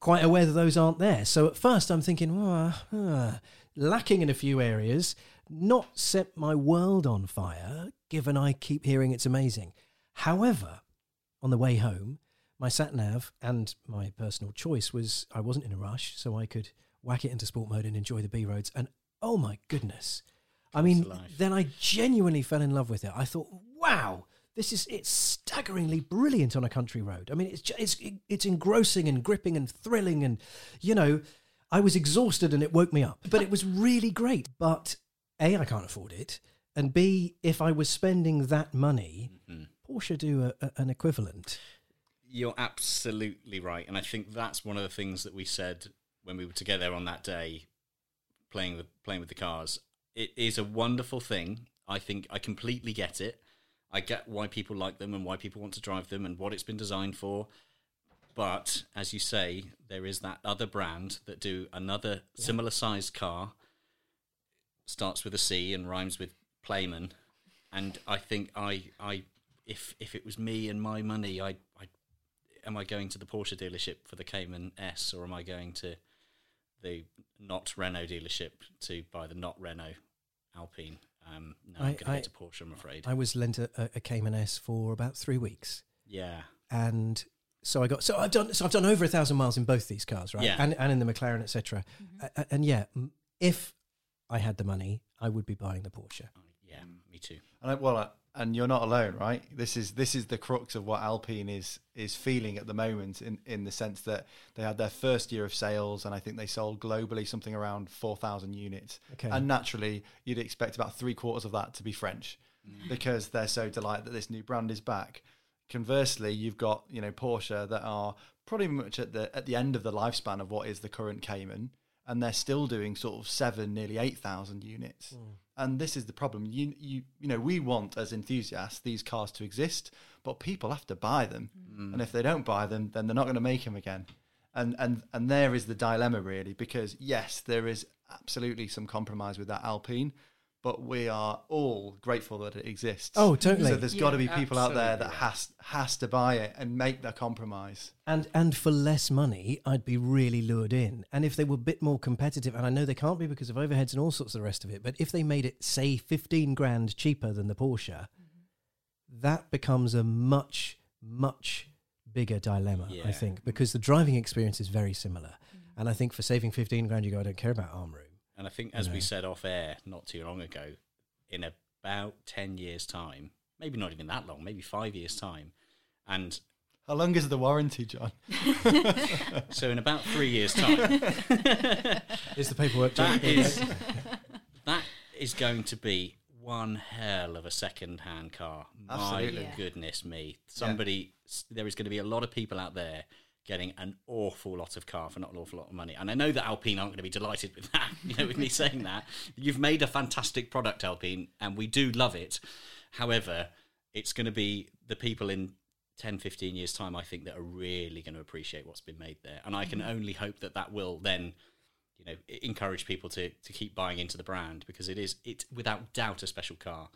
quite aware that those aren't there. So at first I'm thinking, oh, ah, lacking in a few areas, not set my world on fire, given I keep hearing it's amazing. However, on the way home, my sat nav and my personal choice was I wasn't in a rush, so I could whack it into sport mode and enjoy the B roads. And oh my goodness. I mean, then I genuinely fell in love with it. I thought, wow, this is it's staggeringly brilliant on a country road. I mean, it's ju- it's it's engrossing and gripping and thrilling, and you know, I was exhausted and it woke me up. But it was really great. But a, I can't afford it, and b, if I was spending that money, Mm-hmm. Porsche do a, a, an equivalent. You're absolutely right, and I think that's one of the things that we said when we were together on that day, playing with playing with the cars. it is a wonderful thing. I think I completely get it. I get why people like them and why people want to drive them and what it's been designed for. But as you say, there is that other brand that do another similar sized car, starts with a C and rhymes with Playman, and I think I I if if it was me and my money, I I am I going to the Porsche dealership for the Cayman S or am I going to the not Renault dealership to buy the not Renault Alpine? Um, no, I, am going to go to Porsche. I'm afraid. I was lent a, a Cayman S for about three weeks. Yeah, and so I got so I've done so I've done over a thousand miles in both these cars, right? Yeah. and and in the McLaren, etc. Mm-hmm. Uh, and yeah, if I had the money, I would be buying the Porsche. Oh, yeah, me too. And I, well, I, and you're not alone, right? This is this is the crux of what Alpine is is feeling at the moment, in in the sense that they had their first year of sales, and I think they sold globally something around four thousand units. Okay. And naturally, you'd expect about three quarters of that to be French, mm. because they're so delighted that this new brand is back. Conversely, you've got you know Porsche that are pretty much at the at the end of the lifespan of what is the current Cayman, and they're still doing sort of seven, nearly eight thousand units. Mm and this is the problem. You you you know we want as enthusiasts these cars to exist, but people have to buy them, mm. and if they don't buy them, then they're not going to make them again. And and and there is the dilemma really, because yes, there is absolutely some compromise with that Alpine, but we are all grateful that it exists. Oh, totally. So there's yeah, got to be people out there that has has to buy it and make that compromise. And and for less money, I'd be really lured in. And if they were a bit more competitive, and I know they can't be because of overheads and all sorts of the rest of it, but if they made it say 15 grand cheaper than the Porsche, mm-hmm. that becomes a much much bigger dilemma, yeah. I think, because the driving experience is very similar. Mm-hmm. And I think for saving 15 grand, you go, I don't care about arm room. And I think, as we said off air not too long ago, in about 10 years' time, maybe not even that long, maybe five years' time, and how long is the warranty, John? so in about three years' time, is the paperwork that is that is going to be one hell of a second-hand car. Absolutely. My yeah. goodness me! Somebody, yeah. there is going to be a lot of people out there getting an awful lot of car for not an awful lot of money. And I know that Alpine aren't going to be delighted with that, you know, with me saying that. You've made a fantastic product, Alpine, and we do love it. However, it's going to be the people in 10, 15 years' time, I think, that are really going to appreciate what's been made there. And I can mm-hmm. only hope that that will then, you know, encourage people to, to keep buying into the brand because it is, it without doubt, a special car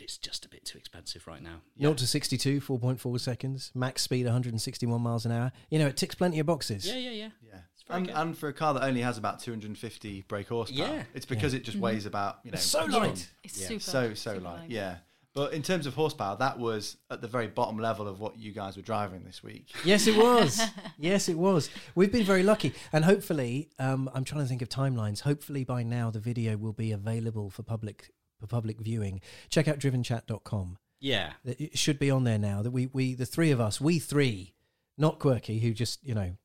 but it's just a bit too expensive right now. 0 to 62, 4.4 seconds, max speed 161 miles an hour. You know, it ticks plenty of boxes. Yeah, yeah, yeah. Yeah. And, and, for a car that only has about 250 brake horsepower, yeah. it's because yeah. it just mm-hmm. weighs about, you know, it's so light. It's yeah. super. So, so super light. light. Yeah. But in terms of horsepower, that was at the very bottom level of what you guys were driving this week. Yes, it was. yes, it was. We've been very lucky. And hopefully, um, I'm trying to think of timelines. Hopefully, by now, the video will be available for public for public viewing, check out drivenchat.com. Yeah. It should be on there now that we, we the three of us, we three, not Quirky, who just, you know,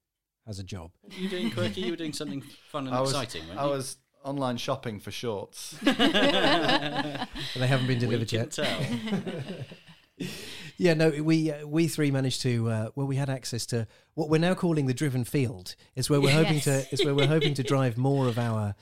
has a job. You doing Quirky? You were doing something fun and I was, exciting, I was online shopping for shorts. and they haven't been delivered we yet. tell. yeah, no, we uh, we three managed to uh, well, we had access to what we're now calling the driven field. Is where we're yes. hoping to is where we're hoping to drive more of our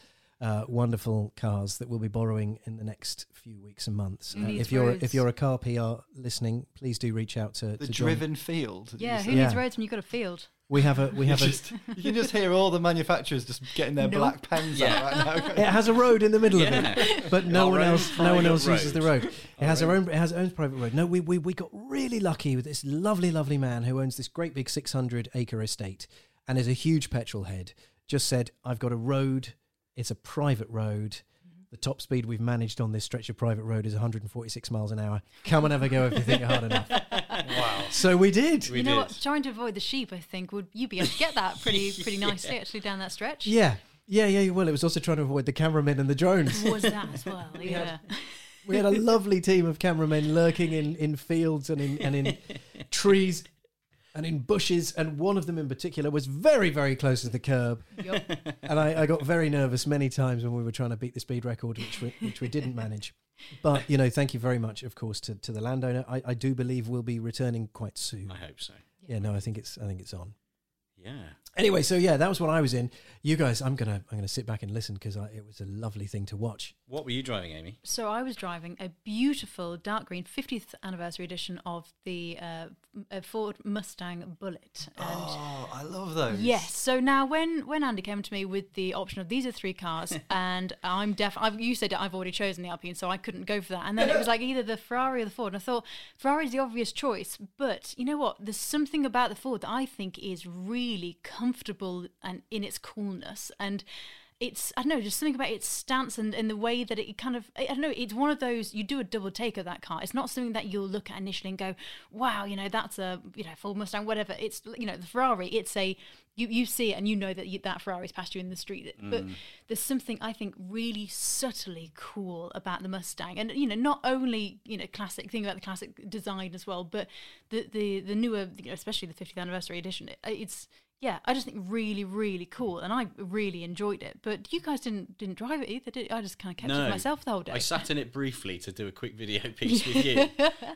uh, wonderful cars that we'll be borrowing in the next few weeks and months. Uh, if you're if you're a car PR listening, please do reach out to the to driven field. Yeah, who needs roads when you've got a field? We have a we have you a. Just, you can just hear all the manufacturers just getting their nope. black pens yeah. out right now. it has a road in the middle yeah. of it, but no one else no one else road. uses the road. It has our own it has its own private road. No, we, we we got really lucky with this lovely lovely man who owns this great big 600 acre estate and is a huge petrol head. Just said, I've got a road it's a private road. Mm-hmm. The top speed we've managed on this stretch of private road is 146 miles an hour. Come and have a go if you think you're hard enough. Wow. So we did. We you know did. what? Trying to avoid the sheep, I think, would you be able to get that pretty pretty nicely yeah. actually down that stretch? Yeah. Yeah, yeah, you will. It was also trying to avoid the cameramen and the drones. Was that as well? Yeah. we had a lovely team of cameramen lurking in, in fields and in and in trees and in bushes, and one of them in particular was very, very close to the curb. Yep. And I, I, got very nervous many times when we were trying to beat the speed record, which we, which we didn't manage. But you know, thank you very much, of course, to, to the landowner. I, I do believe we'll be returning quite soon. I hope so. Yeah, no, I think it's I think it's on. Yeah. Anyway, so yeah, that was what I was in. You guys, I'm gonna I'm gonna sit back and listen because it was a lovely thing to watch. What were you driving, Amy? So I was driving a beautiful dark green 50th anniversary edition of the uh, uh, Ford Mustang Bullitt. And Oh, I love those. Yes. So now, when when Andy came to me with the option of these are three cars, and I'm def, I've, you said I've already chosen the Alpine, so I couldn't go for that. And then it was like either the Ferrari or the Ford, and I thought Ferrari's the obvious choice. But you know what? There's something about the Ford that I think is really comfortable and in its coolness. And it's I don't know, just something about its stance and, and the way that it kind of I don't know, it's one of those you do a double take of that car. It's not something that you'll look at initially and go, Wow, you know, that's a you know, Ford Mustang, whatever. It's you know, the Ferrari, it's a you, you see it and you know that you, that Ferrari's passed you in the street. But mm. there's something I think really subtly cool about the Mustang, and you know, not only you know classic thing about the classic design as well, but the the the newer, you know, especially the 50th anniversary edition. It, it's yeah, I just think really, really cool, and I really enjoyed it. But you guys didn't didn't drive it either, did you? I just kind of kept it No. to myself the whole day. I sat in it briefly to do a quick video piece with you,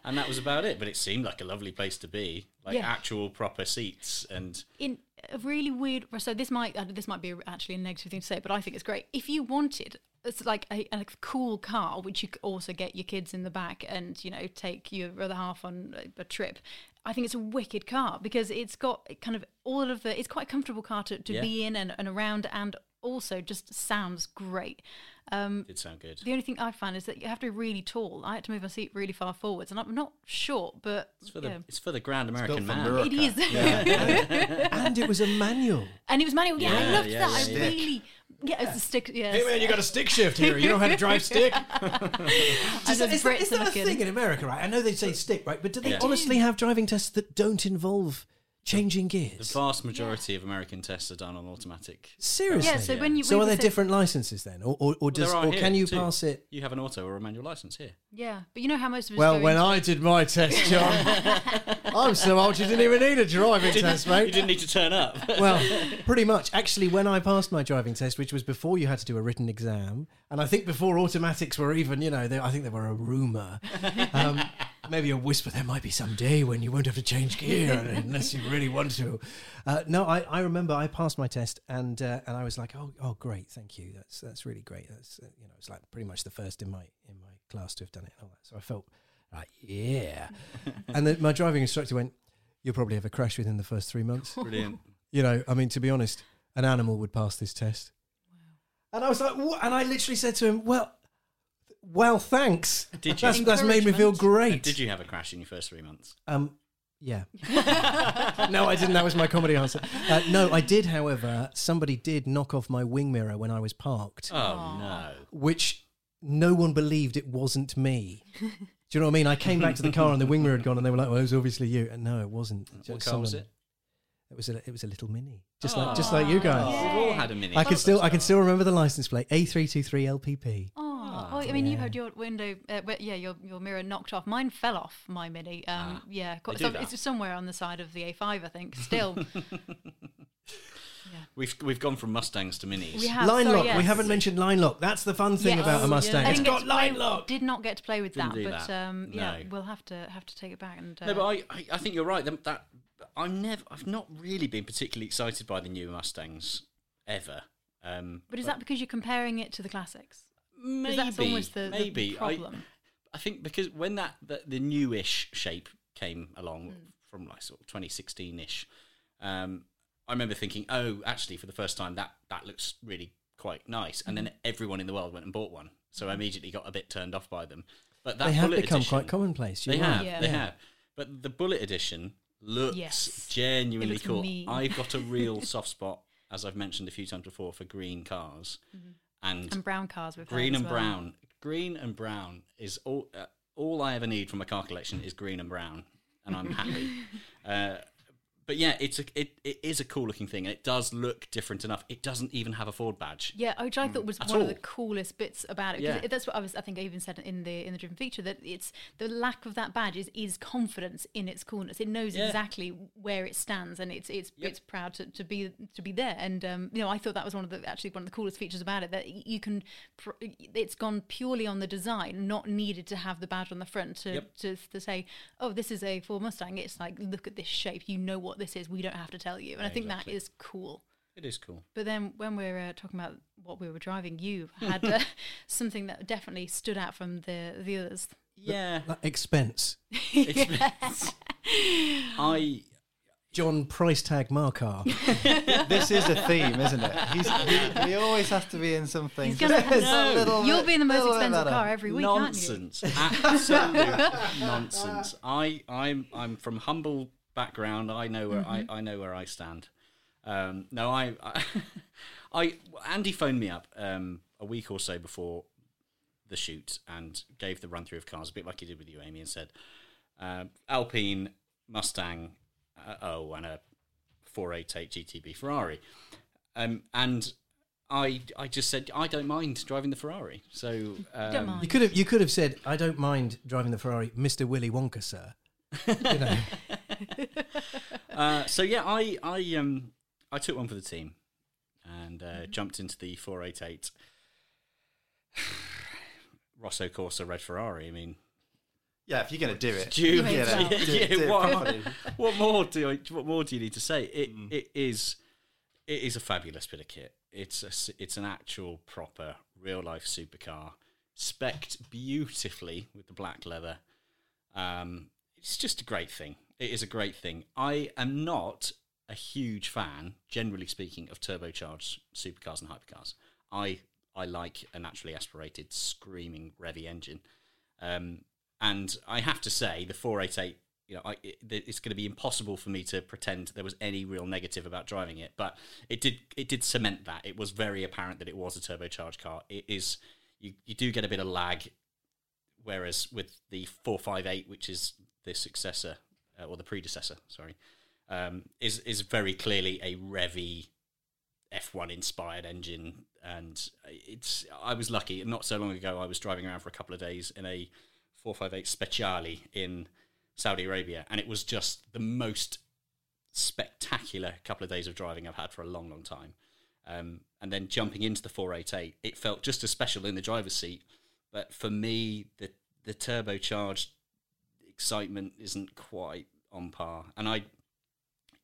and that was about it. But it seemed like a lovely place to be, like Yeah. actual proper seats and in a really weird. So this might uh, this might be actually a negative thing to say, but I think it's great. If you wanted, it's like a, a cool car, which you could also get your kids in the back and you know take your other half on a, a trip. I think it's a wicked car because it's got kind of all of the. It's quite a comfortable car to, to Yeah. be in and, and around, and also just sounds great. Um, did sound good. the only thing I found is that you have to be really tall. I had to move my seat really far forwards, and I'm not short, but It's for the yeah. it's for the grand American built man. Mura- it is. and it was a manual. And it was manual. Yeah, I loved yeah, that. yeah, I yeah. really, yeah, it's a stick. Yeah, Hey man, you got a stick shift here. You know how to drive stick. I Is know that, is that, is that a thing in America, right? I know they say stick, right? But do they Yeah. honestly have driving tests that don't involve changing gears. The vast majority of American tests are done on automatic. Seriously? Yeah, so when you So are there different licenses then, or or, or does There are or can you too. pass it? You have an auto or a manual license here. Yeah, but you know how most of us. Well, go when into I did my test, John, I'm so old you didn't even need a driving test, mate. You didn't need to turn up. Well, pretty much. Actually, when I passed my driving test, which was before you had to do a written exam, and I think before automatics were even, you know, they, I think they were a rumor. Um, maybe a whisper there might be some day when you won't have to change gear unless you really want to. Uh, no, I, I remember I passed my test and uh, and I was like, oh oh great, thank you. That's that's really great. That's uh, you know, it's like pretty much the first in my in my class to have done it and all that. So I felt like yeah. and then my driving instructor went, "You'll probably have a crash within the first three months." Brilliant. You know, I mean, to be honest, an animal would pass this test. And I was like, what? And I literally said to him, well, well, thanks. Did you? That's, that's made me feel great. Did you have a crash in your first three months? Um, yeah. no, I didn't. That was my comedy answer. Uh, no, I did, however, somebody did knock off my wing mirror when I was parked, Oh no. which no one believed it wasn't me. Do you know what I mean? I came back to the car and the wing mirror had gone, and they were like, "Well, it was obviously you." And no, it wasn't. What Just car was it? It was a it was a little mini, just like just like you guys. We've all had a mini. I can still I can still remember the license plate A three two three LPP. Oh, oh, I mean, you yeah. had your window, uh, well, yeah, your your mirror knocked off. Mine fell off my Mini. Um, Ah, yeah, got, they do so that. it's somewhere on the side of the A5, I think. Still, We've we've gone from Mustangs to minis. we have line sorry, lock. yes. We haven't mentioned line lock. That's the fun thing Yes. about a Mustang. I It's didn't got to play- line lock. Did not get to play with Didn't that, but that. um, yeah, No. we'll have to have to take it back and. Uh, No, but I, I, I think you're right. That, that I'm never, I've not really been particularly excited by the new Mustangs ever. Um, but is that because you're comparing it to the classics? Maybe that's almost the- the maybe problem. I, I think because when that the, the newish shape came along Mm. from like sort of 2016ish, um, I remember thinking, oh, actually, for the first time, that that looks really quite nice. And then everyone in the world went and bought one, so I immediately got a bit turned off by them. But that They have become edition, quite commonplace. You're They right. have, Yeah. they Yeah. have. But the Bullitt edition looks Yes. genuinely looks cool. mean. I've got a real soft spot, as I've mentioned a few times before, for green cars, Mm-hmm. And brown cars with green and brown. Green and brown is all. Uh, all I ever need from a car collection is green and brown, and I'm happy. uh, but yeah, it's a it, it is a cool looking thing, and it does look different enough. It doesn't even have a Ford badge. Yeah, which I thought was At one of the coolest bits about it. 'cause Yeah. it- that's what I was. I think I even said in the in the driven feature that it's the lack of that badge is, is confidence in its coolness. It knows Yeah. exactly where it stands, and it's it's Yep. it's proud to, to be to be there. And um, you know, I thought that was one of the actually one of the coolest features about it that you can. Pr- it's gone purely on the design, not needed to have the badge on the front to Yep. to, to say, oh, this is a Ford Mustang. It's like look at this shape. You know what what this is. We don't have to tell you. And Yeah, I think exactly. that is cool. It is cool. But then when we're uh, talking about what we were driving, you had uh, something that definitely stood out from the the others. Yeah. Like expense. It's- I John price tag Marcar. this is a theme, isn't it? He's, he, he always has to be in something. He's gonna- No. little You'll be in the most little bit expensive car every week, nonsense. Absolute nonsense. I I'm I'm from humble background. I know where I, I know where I stand. Um, no, I, I I Andy phoned me up um, a week or so before the shoot and gave the run through of cars, a bit like he did with you, Amy, and said um Alpine, Mustang, uh, oh, and a 488 GTB Ferrari, um, and. I, I just said I don't mind driving the Ferrari, so um, You could have you could have said, "I don't mind driving the Ferrari, Mister Willy Wonka, sir." You know, uh, so yeah, I I um I took one for the team and uh, jumped into the 488 Rosso Corsa Red Ferrari. I mean, Yeah, if you're going to do it, do you, Yeah, it. yeah. Do it- do what, properly. what more do I, what more do you need to say? It it is it is a fabulous bit of kit. It's a s it's an actual proper real life supercar, specced beautifully with the black leather. Um, it's just a great thing. It is a great thing. I am not a huge fan, generally speaking, of turbocharged supercars and hypercars. I I like a naturally aspirated, screaming revvy engine. Um, and I have to say, the 488, you know, I, it, it's going to be impossible for me to pretend there was any real negative about driving it. But it did it did cement that. It was very apparent that it was a turbocharged car. It is you, you do get a bit of lag, whereas with the 458, which is the successor uh, or the predecessor, sorry, um, is is very clearly a Revy F1 inspired engine, and it's. I was lucky. Not so long ago, I was driving around for a couple of days in a 458 Speciale in Saudi Arabia, and it was just the most spectacular couple of days of driving I've had for a long, long time. Um, and then jumping into the 488, it felt just as special in the driver's seat. But for me, the the turbocharged excitement isn't quite on par. And I,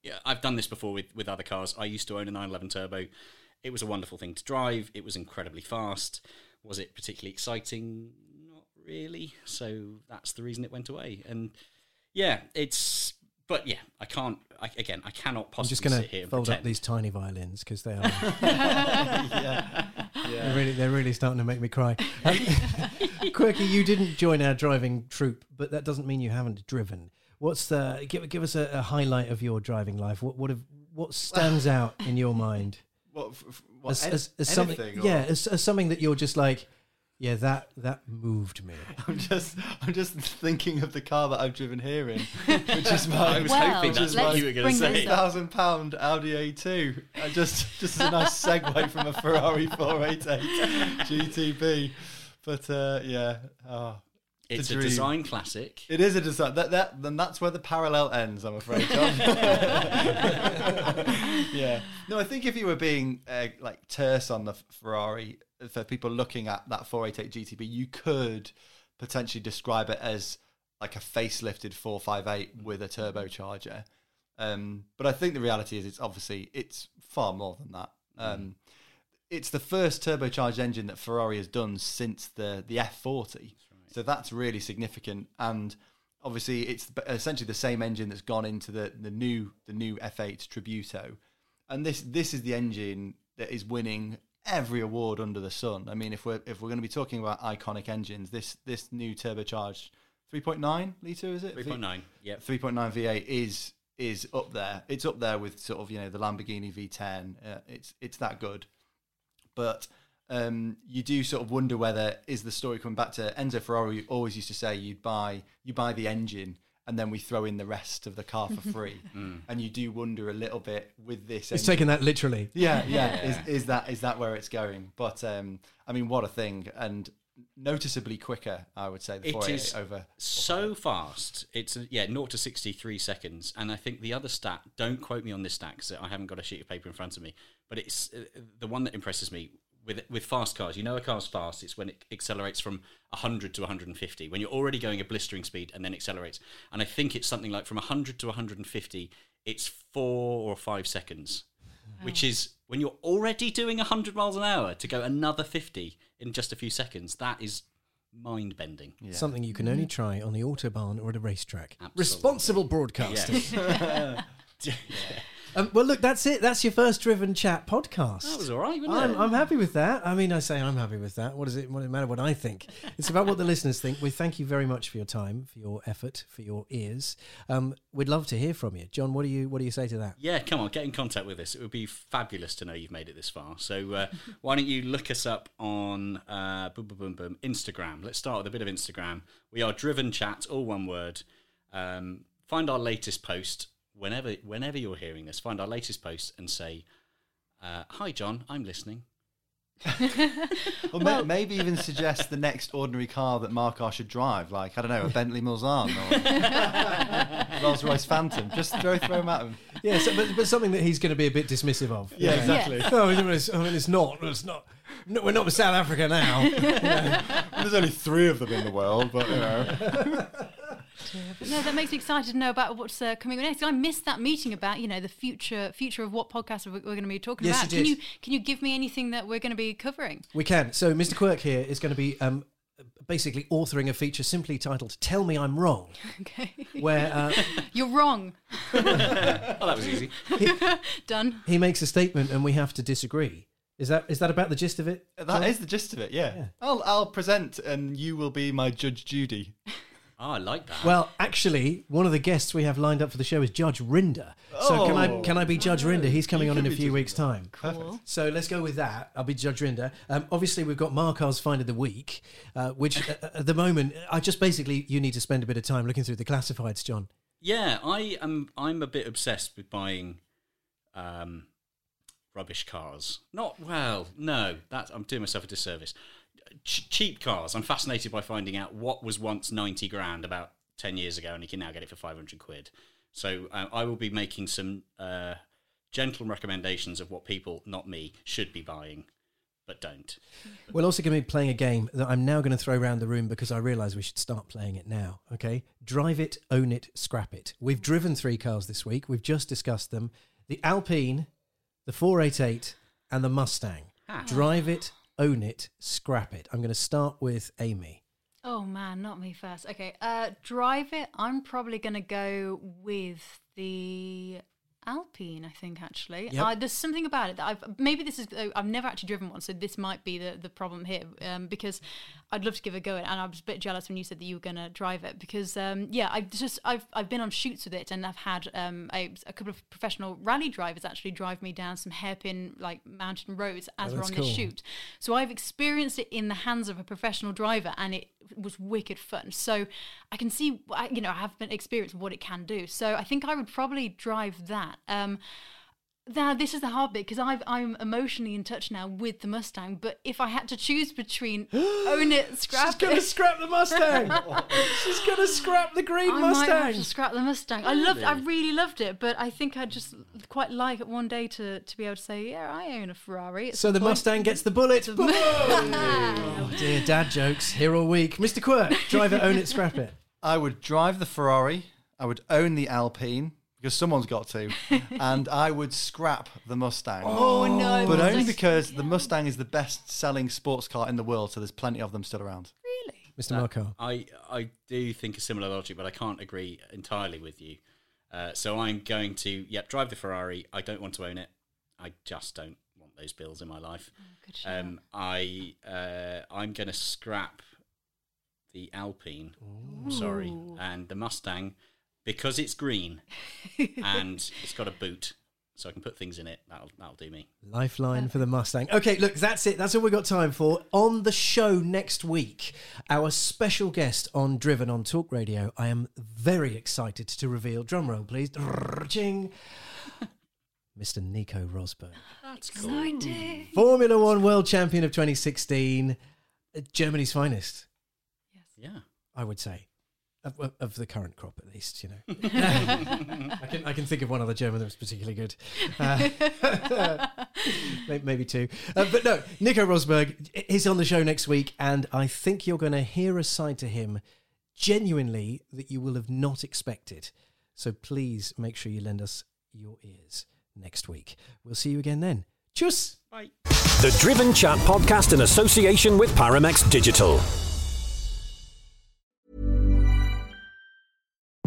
yeah, I've done this before with with other cars. I used to own a 911 Turbo. It was a wonderful thing to drive. It was incredibly fast. Was it particularly exciting? Not really. So that's the reason it went away. And yeah, it's. But yeah, I can't. I, again, I cannot possibly. I'm possibly just going sit here to and fold pretend. up these tiny violins because they are yeah, they're yeah. really they're really starting to make me cry. Um, Quirky, you didn't join our driving troupe, but that doesn't mean you haven't driven. What's the give give us a, a highlight of your driving life? What what have, what stands out in your mind? What, what, as, as, as something, anything, or- yeah, as, as something that you're just like, yeah, that that moved me. I'm just, I'm just thinking of the car that I've driven here in, which is my I was Well, hoping that's what you were going bring to this say. up. thousand pound Audi A2. I just, just a nice segue from a Ferrari 488 GTB. But uh, yeah, oh, It's a design classic. It is a design. That that then that's where the parallel ends. I'm afraid, John. yeah. No, I think if you were being uh, like terse on the Ferrari for people looking at that 488 GTB, you could potentially describe it as like a facelifted 458 with a turbocharger. Um, but I think the reality is, it's obviously it's far more than that. Um, It's the first turbocharged engine that Ferrari has done since the the F40. So that's really significant, and obviously it's essentially the same engine that's gone into the, the new the new F8 Tributo, and this this is the engine that is winning every award under the sun. I mean, if we're if we're going to be talking about iconic engines, this this new turbocharged 3.9 liter is it? 3.9. Yeah. 3.9 V8 is is up there. It's up there with sort of you know the Lamborghini V10. Uh, it's it's that good, but um, you do sort of wonder whether is the story coming back to Enzo Ferrari always used to say you'd buy you buy the engine and then we throw in the rest of the car for free, and you do wonder a little bit with this. It's taking that literally. Yeah, yeah. Is, is that is that where it's going? But um, I mean, what a thing, and noticeably quicker. I would say the It 488 is over. so fast. It's uh, yeah, 0 to 63 seconds. And I think the other stat, don't quote me on this stat because I haven't got a sheet of paper in front of me, but it's uh, the one that impresses me with with fast cars. You know a car's fast. It's when it accelerates from 100 to 150. When you're already going a blistering speed and then accelerates. And I think it's something like from 100 to 150. It's four or five seconds, which is when you're already doing 100 miles an hour to go another 50 in just a few seconds. That is mind bending. Something you can only try on the autobahn or at a racetrack. Absolutely. Responsible broadcasting. Yeah. Um, well, look, that's it. That's your first Driven Chat podcast. That was all right, wasn't I'm, it? I'm happy with that. I mean, I say I'm happy with that. What does it, what does it matter what I think? It's about what the listeners think. We thank you very much for your time, for your effort, for your ears. Um, we'd love to hear from you, John. What do you what do you say to that? Yeah, come on, get in contact with us. It would be fabulous to know you've made it this far. So uh, why don't you look us up on uh, boom, boom, boom, boom, Instagram? Let's start with a bit of Instagram. We are Driven Chat, all one word. Um, find our latest post whenever whenever you're hearing this. Find our latest post and say, uh, "Hi, John, I'm listening." Or may, maybe even suggest the next ordinary car that Mark Marcar should drive, like I don't know, a Bentley Mulsanne or Rolls Royce Phantom. Just throw throw them at him. Yeah, so, but, but something that he's going to be a bit dismissive of. Yeah, You know? exactly. No, I mean, it's, I mean, it's not. It's not. No, we're not with South Africa now. There's only three of them in the world, but you know. But no, that makes me excited to know about what's uh, coming next. I missed that meeting about you know the future future of what podcast we're, we're going to be talking Yes, about. you Can did. you can you give me anything that we're going to be covering? We can. So, Mr. Quirk here is going to be um, basically authoring a feature simply titled "Tell Me I'm Wrong," Okay, where uh, you're wrong. Oh, that was easy. Done. he makes a statement and we have to disagree. Is that is that about the gist of it? That is the gist of it, yeah. I'll I'll present and you will be my Judge Judy. Oh, I like that. Well, actually, one of the guests we have lined up for the show is Judge Rinder. So can I Oh. can I be Judge Rinder? He's coming You on in can a be few Judge weeks' time. Cool. So let's go with that. I'll be Judge Rinder. Um, obviously, we've got Marcar's Find of the Week, uh, which uh, at the moment, I just basically, you need to spend a bit of time looking through the classifieds, John. Yeah, I am. I'm a bit obsessed with buying um, rubbish cars. Not well, no. That I'm doing myself a disservice. Ch- cheap cars. I'm fascinated by finding out what was once ninety grand about ten years ago, and you can now get it for five hundred quid. So uh, I will be making some uh, gentle recommendations of what people, not me, should be buying, but don't. We're also going to be playing a game that I'm now going to throw around the room because I realise we should start playing it now. Okay, drive it, own it, scrap it. We've driven three cars this week. We've just discussed them: the Alpine, the 488, and the Mustang. Ah. Drive it, own it, scrap it. I'm going to start with Amy. Oh man, not me first. Okay, uh, drive it. I'm probably going to go with the Alpine. I think actually, Yep. uh, there's something about it that I've maybe this is I've never actually driven one, so this might be the the problem here. Um, because I'd love to give it a go, and I was a bit jealous when you said that you were going to drive it because um, yeah, I've just I've I've been on shoots with it, and I've had um, a, a couple of professional rally drivers actually drive me down some hairpin like mountain roads as Oh, we're on cool. this shoot. So I've experienced it in the hands of a professional driver, and it was wicked fun. So I can see, you know, I have been experienced what it can do. So I think I would probably drive that. Um, now this is the hard bit because I'm emotionally in touch now with the Mustang. But if I had to choose between own it, scrap She's going to it, scrap the Mustang. She's going to scrap the green I might have Mustang. to scrap the Mustang. I loved, I really loved it, but I think I'd just quite like it one day to to be able to say, yeah, I own a Ferrari. at So the point. Mustang gets the bullet. Boom! oh dear, dad jokes here all week. Mr. Quirk, drive it, own it, scrap it. I would drive the Ferrari. I would own the Alpine because someone's got to, and I would scrap the Mustang. Oh no! But only Mustang- because the Mustang is the best-selling sports car in the world, so there's plenty of them still around. really. Mr. Marcar. I, I do think a similar logic, but I can't agree entirely with you. Uh, so I'm going to, yep, drive the Ferrari. I don't want to own it. I just don't want those bills in my life. Good shout. Um, I, uh, I'm going to scrap the Alpine. Sorry, and the Mustang because it's green and it's got a boot, so I can put things in it. That'll that'll do me. Lifeline for the Mustang. Okay, look, that's it. That's all we've got time for. On the show next week, our special guest on Driven on Talk Radio, I am very excited to reveal, drum roll please, Ching. Mr. Nico Rosberg. That's cool. Formula One World Champion of 2016, uh, Germany's finest, Yes. Yeah. I would say. Of, of- of the current crop, at least, you know. I can I can think of one other German that was particularly good. Uh, maybe two. Uh, but no, Nico Rosberg is on the show next week, and I think you're going to hear a side to him genuinely that you will have not expected. So please make sure you lend us your ears next week. We'll see you again then. Tschüss. Bye. The Driven Chat podcast in association with Paramex Digital.